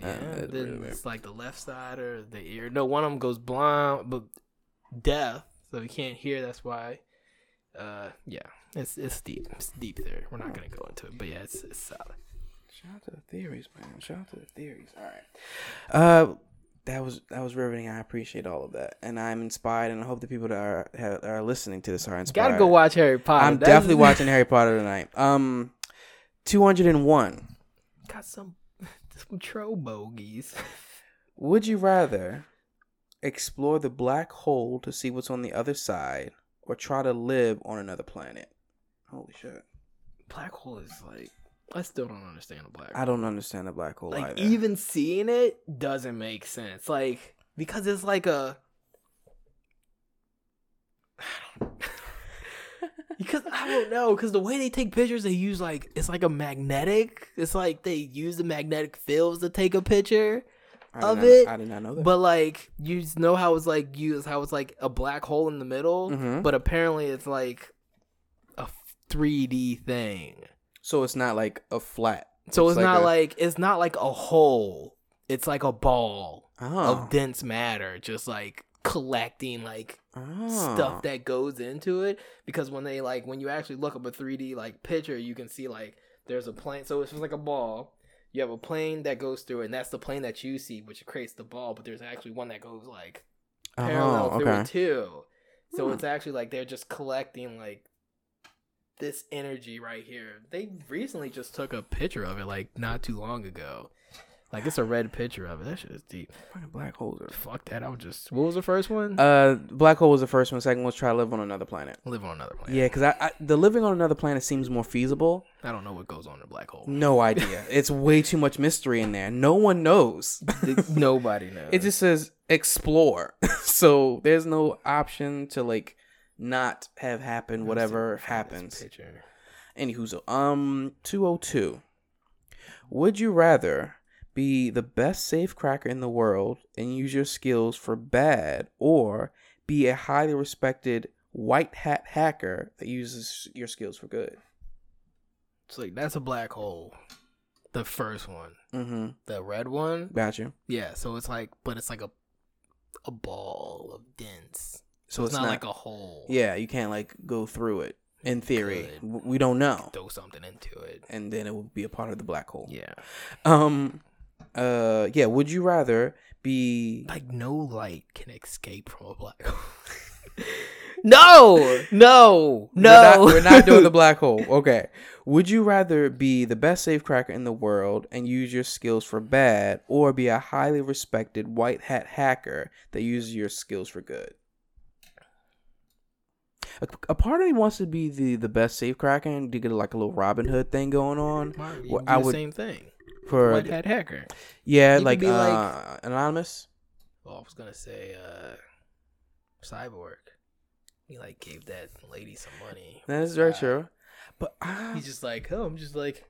Yeah, Uh, it's then really it's like the left side or the ear. No, one of them goes blind, but deaf, so he can't hear. That's why. Uh, yeah, it's it's deep. It's deep there. We're not gonna go into it, but yeah, it's it's solid. Shout out to the theories, man. Shout out to the theories. All right. Uh, that was that was riveting. I appreciate all of that, and I'm inspired, and I hope the people that are ha- are listening to this are inspired. Gotta go watch Harry Potter. I'm That's- definitely watching Harry Potter tonight. Um, two hundred and one. Got some some troll bogies. Would you rather explore the black hole to see what's on the other side, or try to live on another planet? Holy shit! Black hole is like I still don't understand a black. I don't understand a black hole like either. even seeing it doesn't make sense like because it's like a because i don't know because the way they take pictures they use like it's like a magnetic it's like they use the magnetic fields to take a picture of not- it, I did not know that. but like you know how it's like used how it's like a black hole in the middle Mhm. but apparently it's like 3d thing so it's not like a flat. so it's, not a- like it's not like a hole it's like a ball oh, of dense matter just like collecting like oh. stuff that goes into it because when they like when you actually look up a 3d like picture you can see like there's a plane so it's just like a ball you have a plane that goes through it and that's the plane that you see which creates the ball but there's actually one that goes like parallel Oh, through okay. it too so Hmm. it's actually like they're just collecting like this energy right here they recently just took a picture of it like not too long ago like it's a red picture of it that shit is deep Fucking black holes are. Fuck that. I would just. What was the first one? Uh, black hole was the first one. Second was try to live on another planet. Live on another planet. Yeah, because I, I the living on another planet seems more feasible. I don't know what goes on in a black hole. No idea. it's way too much mystery in there. No one knows. Nobody knows. it just says explore, so there's no option to like not have happened, whatever happens. Picture. Anywho, um, two oh two. Would you rather be the best safecracker in the world and use your skills for bad, or be a highly respected white hat hacker that uses your skills for good? It's like that's a black hole. The first one, Mm-hmm. the red one. Gotcha. Yeah. So it's like, but it's like a a ball of dense. So it's, not, like a hole. yeah, you can't like go through it. In theory. We don't know, Throw something into it. and then it would be a part of the black hole. Yeah. Um. Uh. Yeah. Would you rather be? Like no light can escape from a black hole. no, no, We're no. not, we're not doing the black hole. Okay. Would you rather be the best safecracker in the world and use your skills for bad, or be a highly respected white hat hacker that uses your skills for good? A, a part of me wants to be the, the best safecracker and to get like a little Robin Hood thing going on. Why, Well, I the would- same thing. For White hat hacker. yeah, You like, uh, like- anonymous. Well, I was gonna say, uh, cyborg. He like gave that lady some money. That is very Uh, true. But uh, He's just like, oh, I'm just like,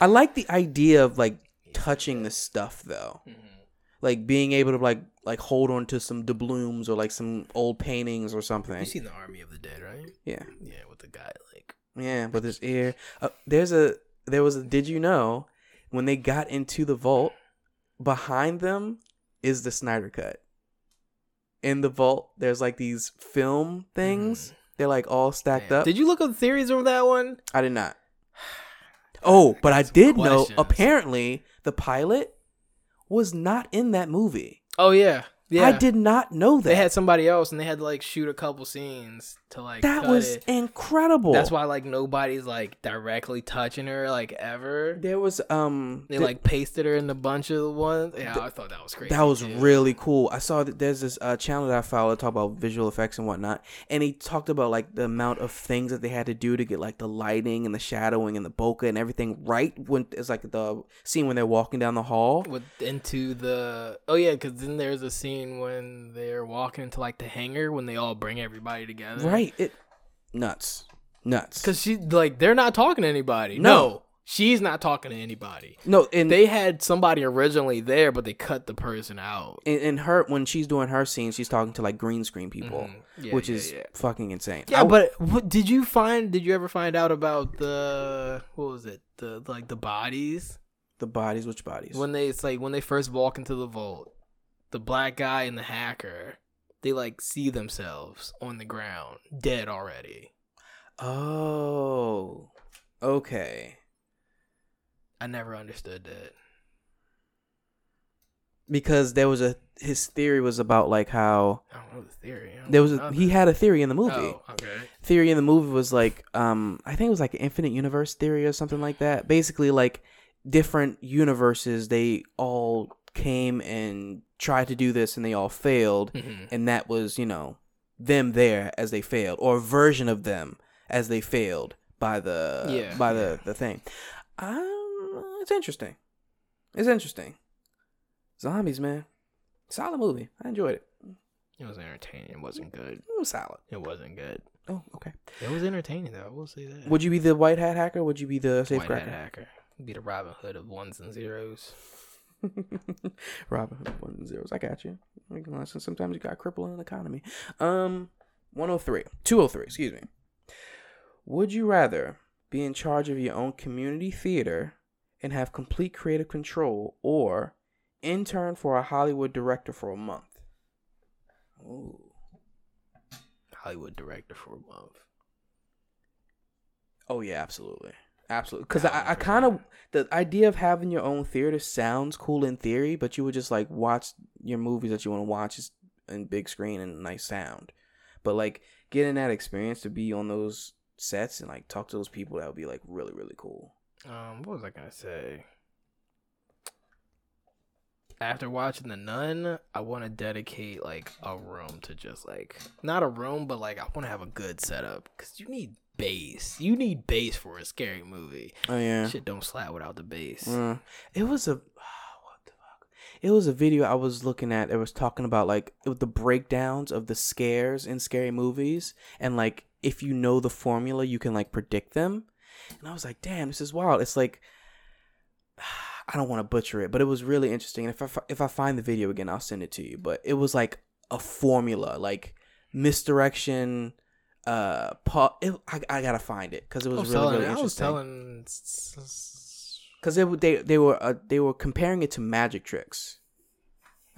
I like the idea of like touching the stuff though. Mhm. like being able to like like hold on to some doubloons or like some old paintings or something. You seen the Army of the Dead, right? Yeah, Yeah, with the guy like, yeah. But his ear. Uh, there's a there was a. Did you know when they got into the vault behind them is the Snyder cut. In the vault, there's like these film things. They're like all stacked Damn. up. Did you look up theories on that one? I did not. Oh, but I did know. Apparently, the pilot was not in that movie. Oh yeah, yeah. I did not know that. They had somebody else, and they had to like shoot a couple scenes to like. that was it. incredible. That's why like nobody's like directly touching her like ever. there was um They th- like pasted her in a bunch of the ones. Yeah, I thought that was crazy. that was really cool. I saw that there's this uh, channel that I follow that talk about visual effects and whatnot, and he talked about like the amount of things that they had to do to get like the lighting and the shadowing and the bokeh and everything right when it's like the scene when they're walking down the hall. with into the oh yeah because then there's a scene when they're walking into like the hangar when they all bring everybody together Right, it nuts, nuts. because she like they're not talking to anybody No. no, She's not talking to anybody. No, and They had somebody originally there, but they cut the person out. And, in her when she's doing her scene, she's talking to like green screen people, Mhm. Yeah, which yeah, is yeah. fucking insane. Yeah, I- but what did you find? Did you ever find out about the what was it? The like the bodies the bodies, which bodies? when they it's like when they first walk into the vault, the black guy and the hacker, they like see themselves on the ground, dead already. oh, okay. I never understood that. Because there was a his theory was about like how I don't know the theory. There was a, he had a theory in the movie. Oh, okay. theory in the movie was like um I think it was like an infinite universe theory or something like that. Basically like different universes they all came and tried to do this and they all failed Mhm. and that was, you know, them there as they failed or a version of them as they failed by the Yeah, by yeah. the the thing. Um it's interesting. It's interesting. Zombies, man. Solid movie. I enjoyed it. It was entertaining. It wasn't good. It was solid. It wasn't good. Oh, okay. It was entertaining though. I will say that. Would you be the white hat hacker? Would you be the safe White hat hacker? Be the Robin Hood of ones and zeros. Robin Hood and zeros. I got you. I can listen. Sometimes you got crippling an economy. Um, 103. 203, excuse me. Would you rather be in charge of your own community theater and have complete creative control or intern for a Hollywood director for a month? Ooh. Hollywood director for a month. Oh yeah, absolutely, absolutely. Because I, I kind of the idea of having your own theater sounds cool in theory, but you would just like watch your movies that you want to watch is in big screen and nice sound. But like getting that experience to be on those sets and like talk to those people, that would be like really really cool. Um, what was I gonna say? After watching The Nun, I want to dedicate like a room to just like not a room, but like I want to have a good setup because you need bass. You need bass for a scary movie. Oh yeah. Shit don't slap without the bass. Uh, it was a what the fuck? It was a video I was looking at. It was talking about like the breakdowns of the scares in scary movies, and like if you know the formula, you can like predict them. And I was like, damn, this is wild. It's like I don't want to butcher it, but it was really interesting. And if I if I find the video again, I'll send it to you. But it was like a formula, like misdirection. Uh, pa- it, I I gotta find it because it was was really telling, really I was interesting telling because they they they were uh, they were comparing it to magic tricks,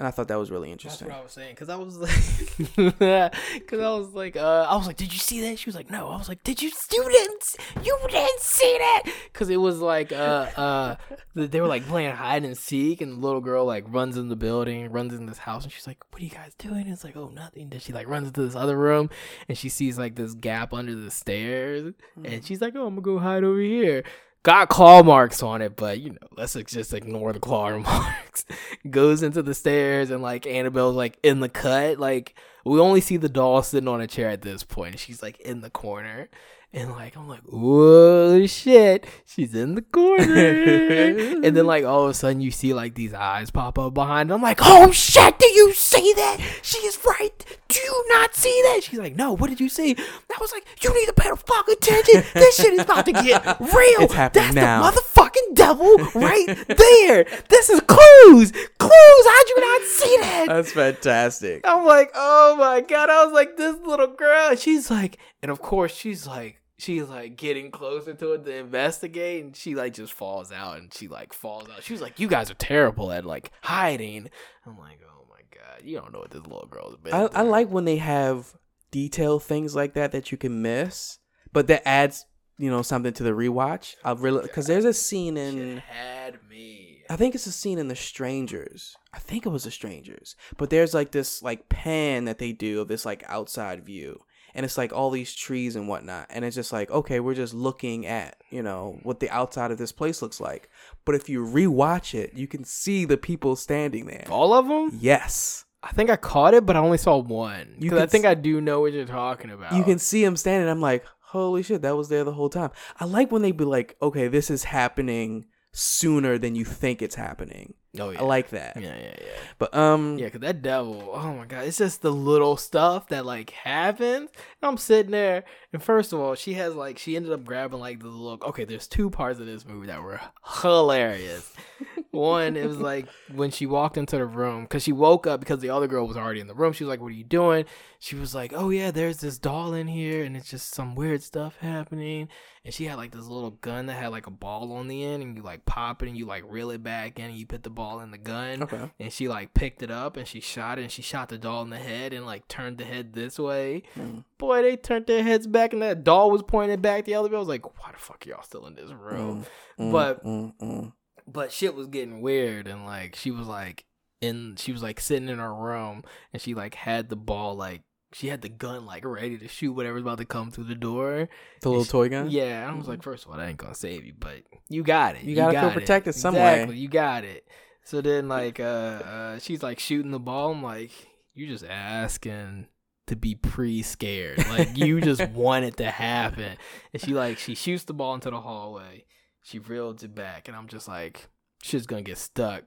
and I thought that was really interesting. That's what I was saying. Cause I was like, cause I was like, uh, I was like, did you see that? She was like, no. I was like, did you? students? You didn't see that? Cause it was like, uh, uh, they were like playing hide and seek, and the little girl like runs in the building, runs in this house, and she's like, what are you guys doing? And it's like, oh, nothing. Then she like runs into this other room, and she sees like this gap under the stairs, and she's like, oh, I'm gonna go hide over here. Got claw marks on it, but you know, let's just ignore the claw marks. Goes into the stairs and like Annabelle's like in the cut. Like we only see the doll sitting on a chair at this point. She's like in the corner. And like I'm like, whoa shit, she's in the corner. and then like all of a sudden you see like these eyes pop up behind. her. I'm like, oh shit, do you see that? She is right. Do you not see that? She's like, no, what did you see? I was like, you need to pay the fuck attention. This shit is about to get real. It's happening That's now. the motherfucking devil right there. This is clues. Clues. How'd you not see that? That's fantastic. I'm like, oh my god. I was like, this little girl. She's like, and of course she's like, she's like getting closer to it to investigate, and she like just falls out, and she like falls out. She was like, you guys are terrible at like hiding. I'm like, oh my god, you don't know what this little girl's been. I, I like when they have detailed things like that that you can miss, but that adds you know something to the rewatch. I really because there's a scene in had me. I think it's a scene in The Strangers. I think it was The Strangers. But there's like this like pan that they do of this like outside view. And it's like all these trees and whatnot. And it's just like, okay, we're just looking at, you know, what the outside of this place looks like. But if you rewatch it, you can see the people standing there. All of them? Yes. I think I caught it, but I only saw one. Because I think I do know what you're talking about. You can see them standing. I'm like, holy shit, that was there the whole time. I like when they be like, okay, this is happening sooner than you think it's happening. Oh yeah. I like that. Yeah, yeah, yeah. But um, Yeah, cause that devil, oh my god, it's just the little stuff that like happens. And I'm sitting there, and first of all, she has like she ended up grabbing like the look. Okay, there's two parts of this movie that were hilarious. One, it was like when she walked into the room because she woke up because the other girl was already in the room. She was like, "What are you doing?" She was like, "Oh yeah, there's this doll in here, and it's just some weird stuff happening." And she had like this little gun that had like a ball on the end, and you like pop it and you like reel it back in, and you put the ball in the gun okay. and she like picked it up and she shot it and she shot the doll in the head and like turned the head this way. Mm. Boy, they turned their heads back and that doll was pointed back the other way. I was like, why the fuck are y'all still in this room? Mm, mm, But- mm, mm. But shit was getting weird and like she was like in she was like sitting in her room and she like had the ball like she had the gun like ready to shoot whatever's about to come through the door. the little toy gun. Yeah, I was like, first of all, that ain't gonna save you, but you got it. You gotta feel got it. protected some way. Exactly, you got it. So then, like, uh, uh, she's like shooting the ball. I'm like, you're just asking to be pre-scared. Like, you just want it to happen. And she like she shoots the ball into the hallway. She reels it back, and I'm just like, shit's gonna get stuck.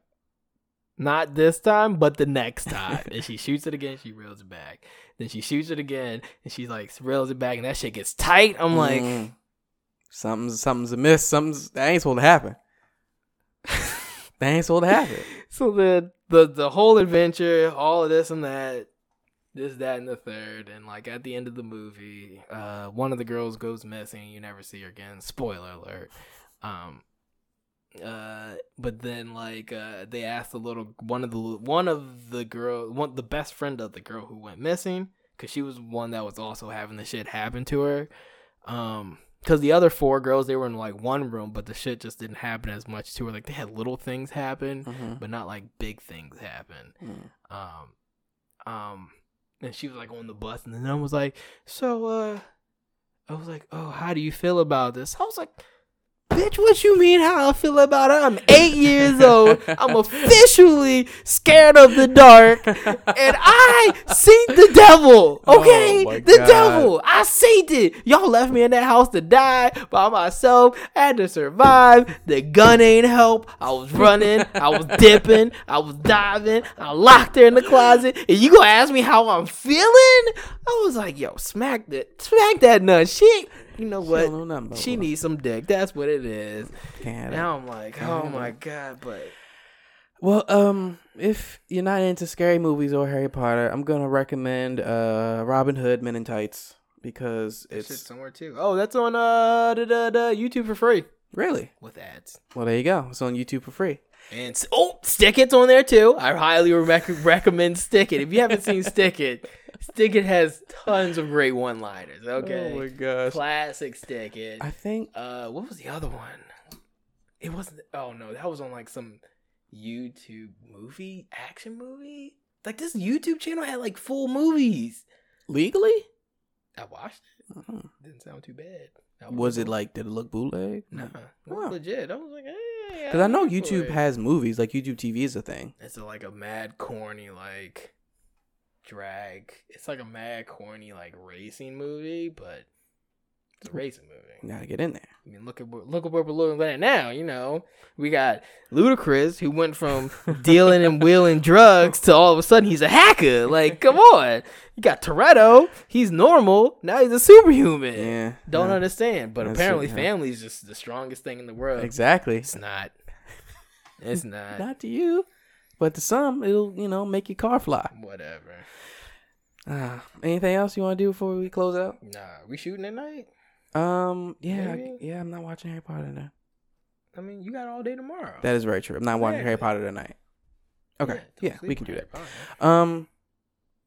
Not this time, but the next time. and she shoots it again. She reels it back. Then she shoots it again, and she like reels it back, and that shit gets tight. I'm like, Mm. something's something's amiss. Something's that ain't supposed to happen. that ain't supposed to happen. so the the the whole adventure, all of this and that, this, that, and the third, and like at the end of the movie, uh, one of the girls goes missing. You never see her again. Spoiler alert. Um, uh, but then like uh, they asked the little one of the one of the girl, one the best friend of the girl who went missing, because she was one that was also having the shit happen to her. Um, because the other four girls they were in like one room, but the shit just didn't happen as much to her. Like they had little things happen, Mhm. but not like big things happen. Mm. Um, um, and she was like on the bus, and then I was like, "So, uh," I was like, "Oh, how do you feel about this?" I was like, "Bitch, what you mean? How I feel about it? I'm eight years old. I'm officially scared of the dark, and I seen the devil. Oh okay, Oh the God. devil. I seen it. Y'all left me in that house to die by myself. I had to survive. The gun ain't help. I was running. I was dipping. I was diving. I locked her in the closet. And you gonna ask me how I'm feeling? I was like, yo, smack that, smack that nut. She, you know She what? know She needs some dick. That's what it is. Can't that. Now I'm like, oh my god, but Well, um, if you're not into scary movies or Harry Potter, I'm gonna recommend uh Robin Hood Men in Tights because it's it's somewhere too. Oh, that's on uh the, the, the YouTube for free really with ads. well. There you go. It's on YouTube for free. And oh, Stick It's on there too. I highly rec- recommend Stick It. If you haven't seen Stick It, Stick It has tons of great one-liners. Okay, Oh my gosh. classic Stick It. I think Uh, what was the other one? It wasn't. Oh no, that was on like some YouTube movie, action movie. Like this YouTube channel had like full movies. legally. I watched it. Mhm. Didn't sound too bad. I Was it like did it look bootleg? Nah, Huh. legit. I was like, hey, Because I know I'm YouTube has movies. Like YouTube TV is a thing. It's a, like a mad corny like drag. It's like a mad corny like racing movie, but it's a racing movie. You gotta get in there. I mean, look at look at where we're looking at now. You know, we got Ludacris who went from dealing and wheeling drugs to all of a sudden he's a hacker. Like, come on. You got Toretto. He's normal. Now he's a superhuman. Yeah. Don't yeah. understand. But That's apparently, yeah. family is just the strongest thing in the world. Exactly. It's not. It's not. Not to you, but to some, it'll you know make your car fly. Whatever. Uh, anything else you want to do before we close out? Nah, we shooting at night. Um, yeah, I- yeah. I'm not watching Harry Potter now. I mean, you got all day tomorrow. That is very true. I'm not watching Harry Potter tonight. Okay, don't yeah, we can do Harry that. Potter. Um,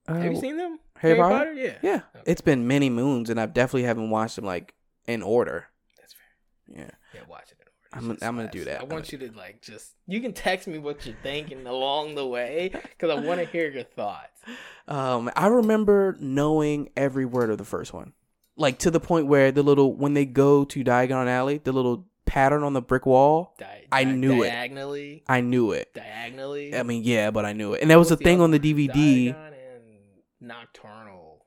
uh, Have you seen them? Harry Potter? Yeah. Yeah, Okay. it's been many moons, and I definitely haven't watched them like in order. That's fair. Yeah, Yeah, watch it. I'm- I'm gonna do that. I want you to like just. You can text me what you're thinking along the way because I want to hear your thoughts. Um, I remember knowing every word of the first one, like to the point where the little when they go to Diagon Alley, the little pattern on the brick wall, Di- I knew it. diagonally, I knew it. Diagonally. I mean, yeah, but I knew it, and that was the thing on the? DVD. Diagon and Nocturnal.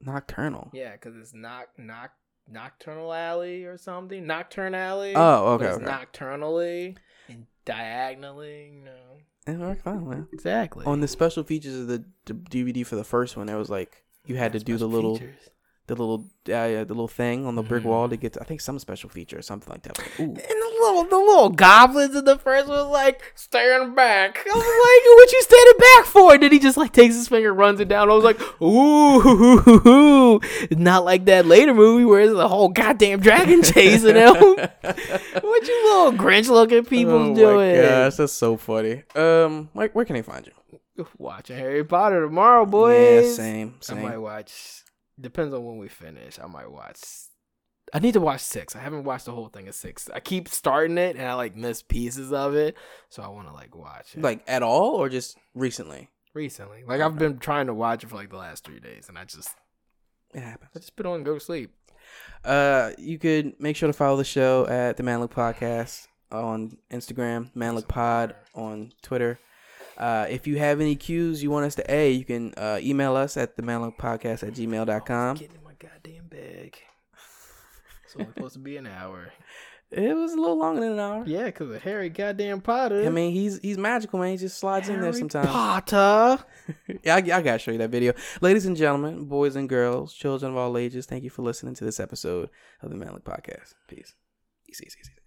Nocturnal. Yeah, because it's knock knock Nocturnal Alley or something. Knockturn Alley. Oh, okay, okay. Nocturnally. And diagonally. No, It worked fine, man. exactly. On the special features of the, d DVD for the first one, it was like you had to do the little features. The little uh, the little thing on the brick wall to get to, I think some special feature or something like that. Ooh. And the little the little goblins in the first one was like staring back. I was like, what you standing back for? And then he just like takes his finger, runs it down. I was like, ooh, not like that later movie where it's the whole goddamn dragon chasing him. what you little Grinch looking people oh doing? gosh, that's so funny. Um, where, where can they find you? Watching Harry Potter tomorrow, boys. Yeah, same, I same. might watch. Depends on when we finish. I might watch. I need to watch six. I haven't watched the whole thing of six. I keep starting it and I like miss pieces of it, so I want to like watch it. Like at all, or just recently? recently, like I've been trying to watch it for like the last three days, and I just It happens. I just put on and go to sleep. Uh, you could make sure to follow the show at the Manlook Podcast on Instagram, Manlook Pod on Twitter. Uh, if you have any cues you want us to A, you can uh, email us at the Podcast at gmail.com. Getting in my goddamn bag. It's only supposed to be an hour. It was a little longer than an hour. Yeah, because of Harry goddamn Potter. I mean, he's he's magical, man. He just slides in there sometimes. Potter. yeah, I, I gotta show you that video. Ladies and gentlemen, boys and girls, children of all ages, thank you for listening to this episode of the Manlook Podcast. Peace. Easy, easy, easy.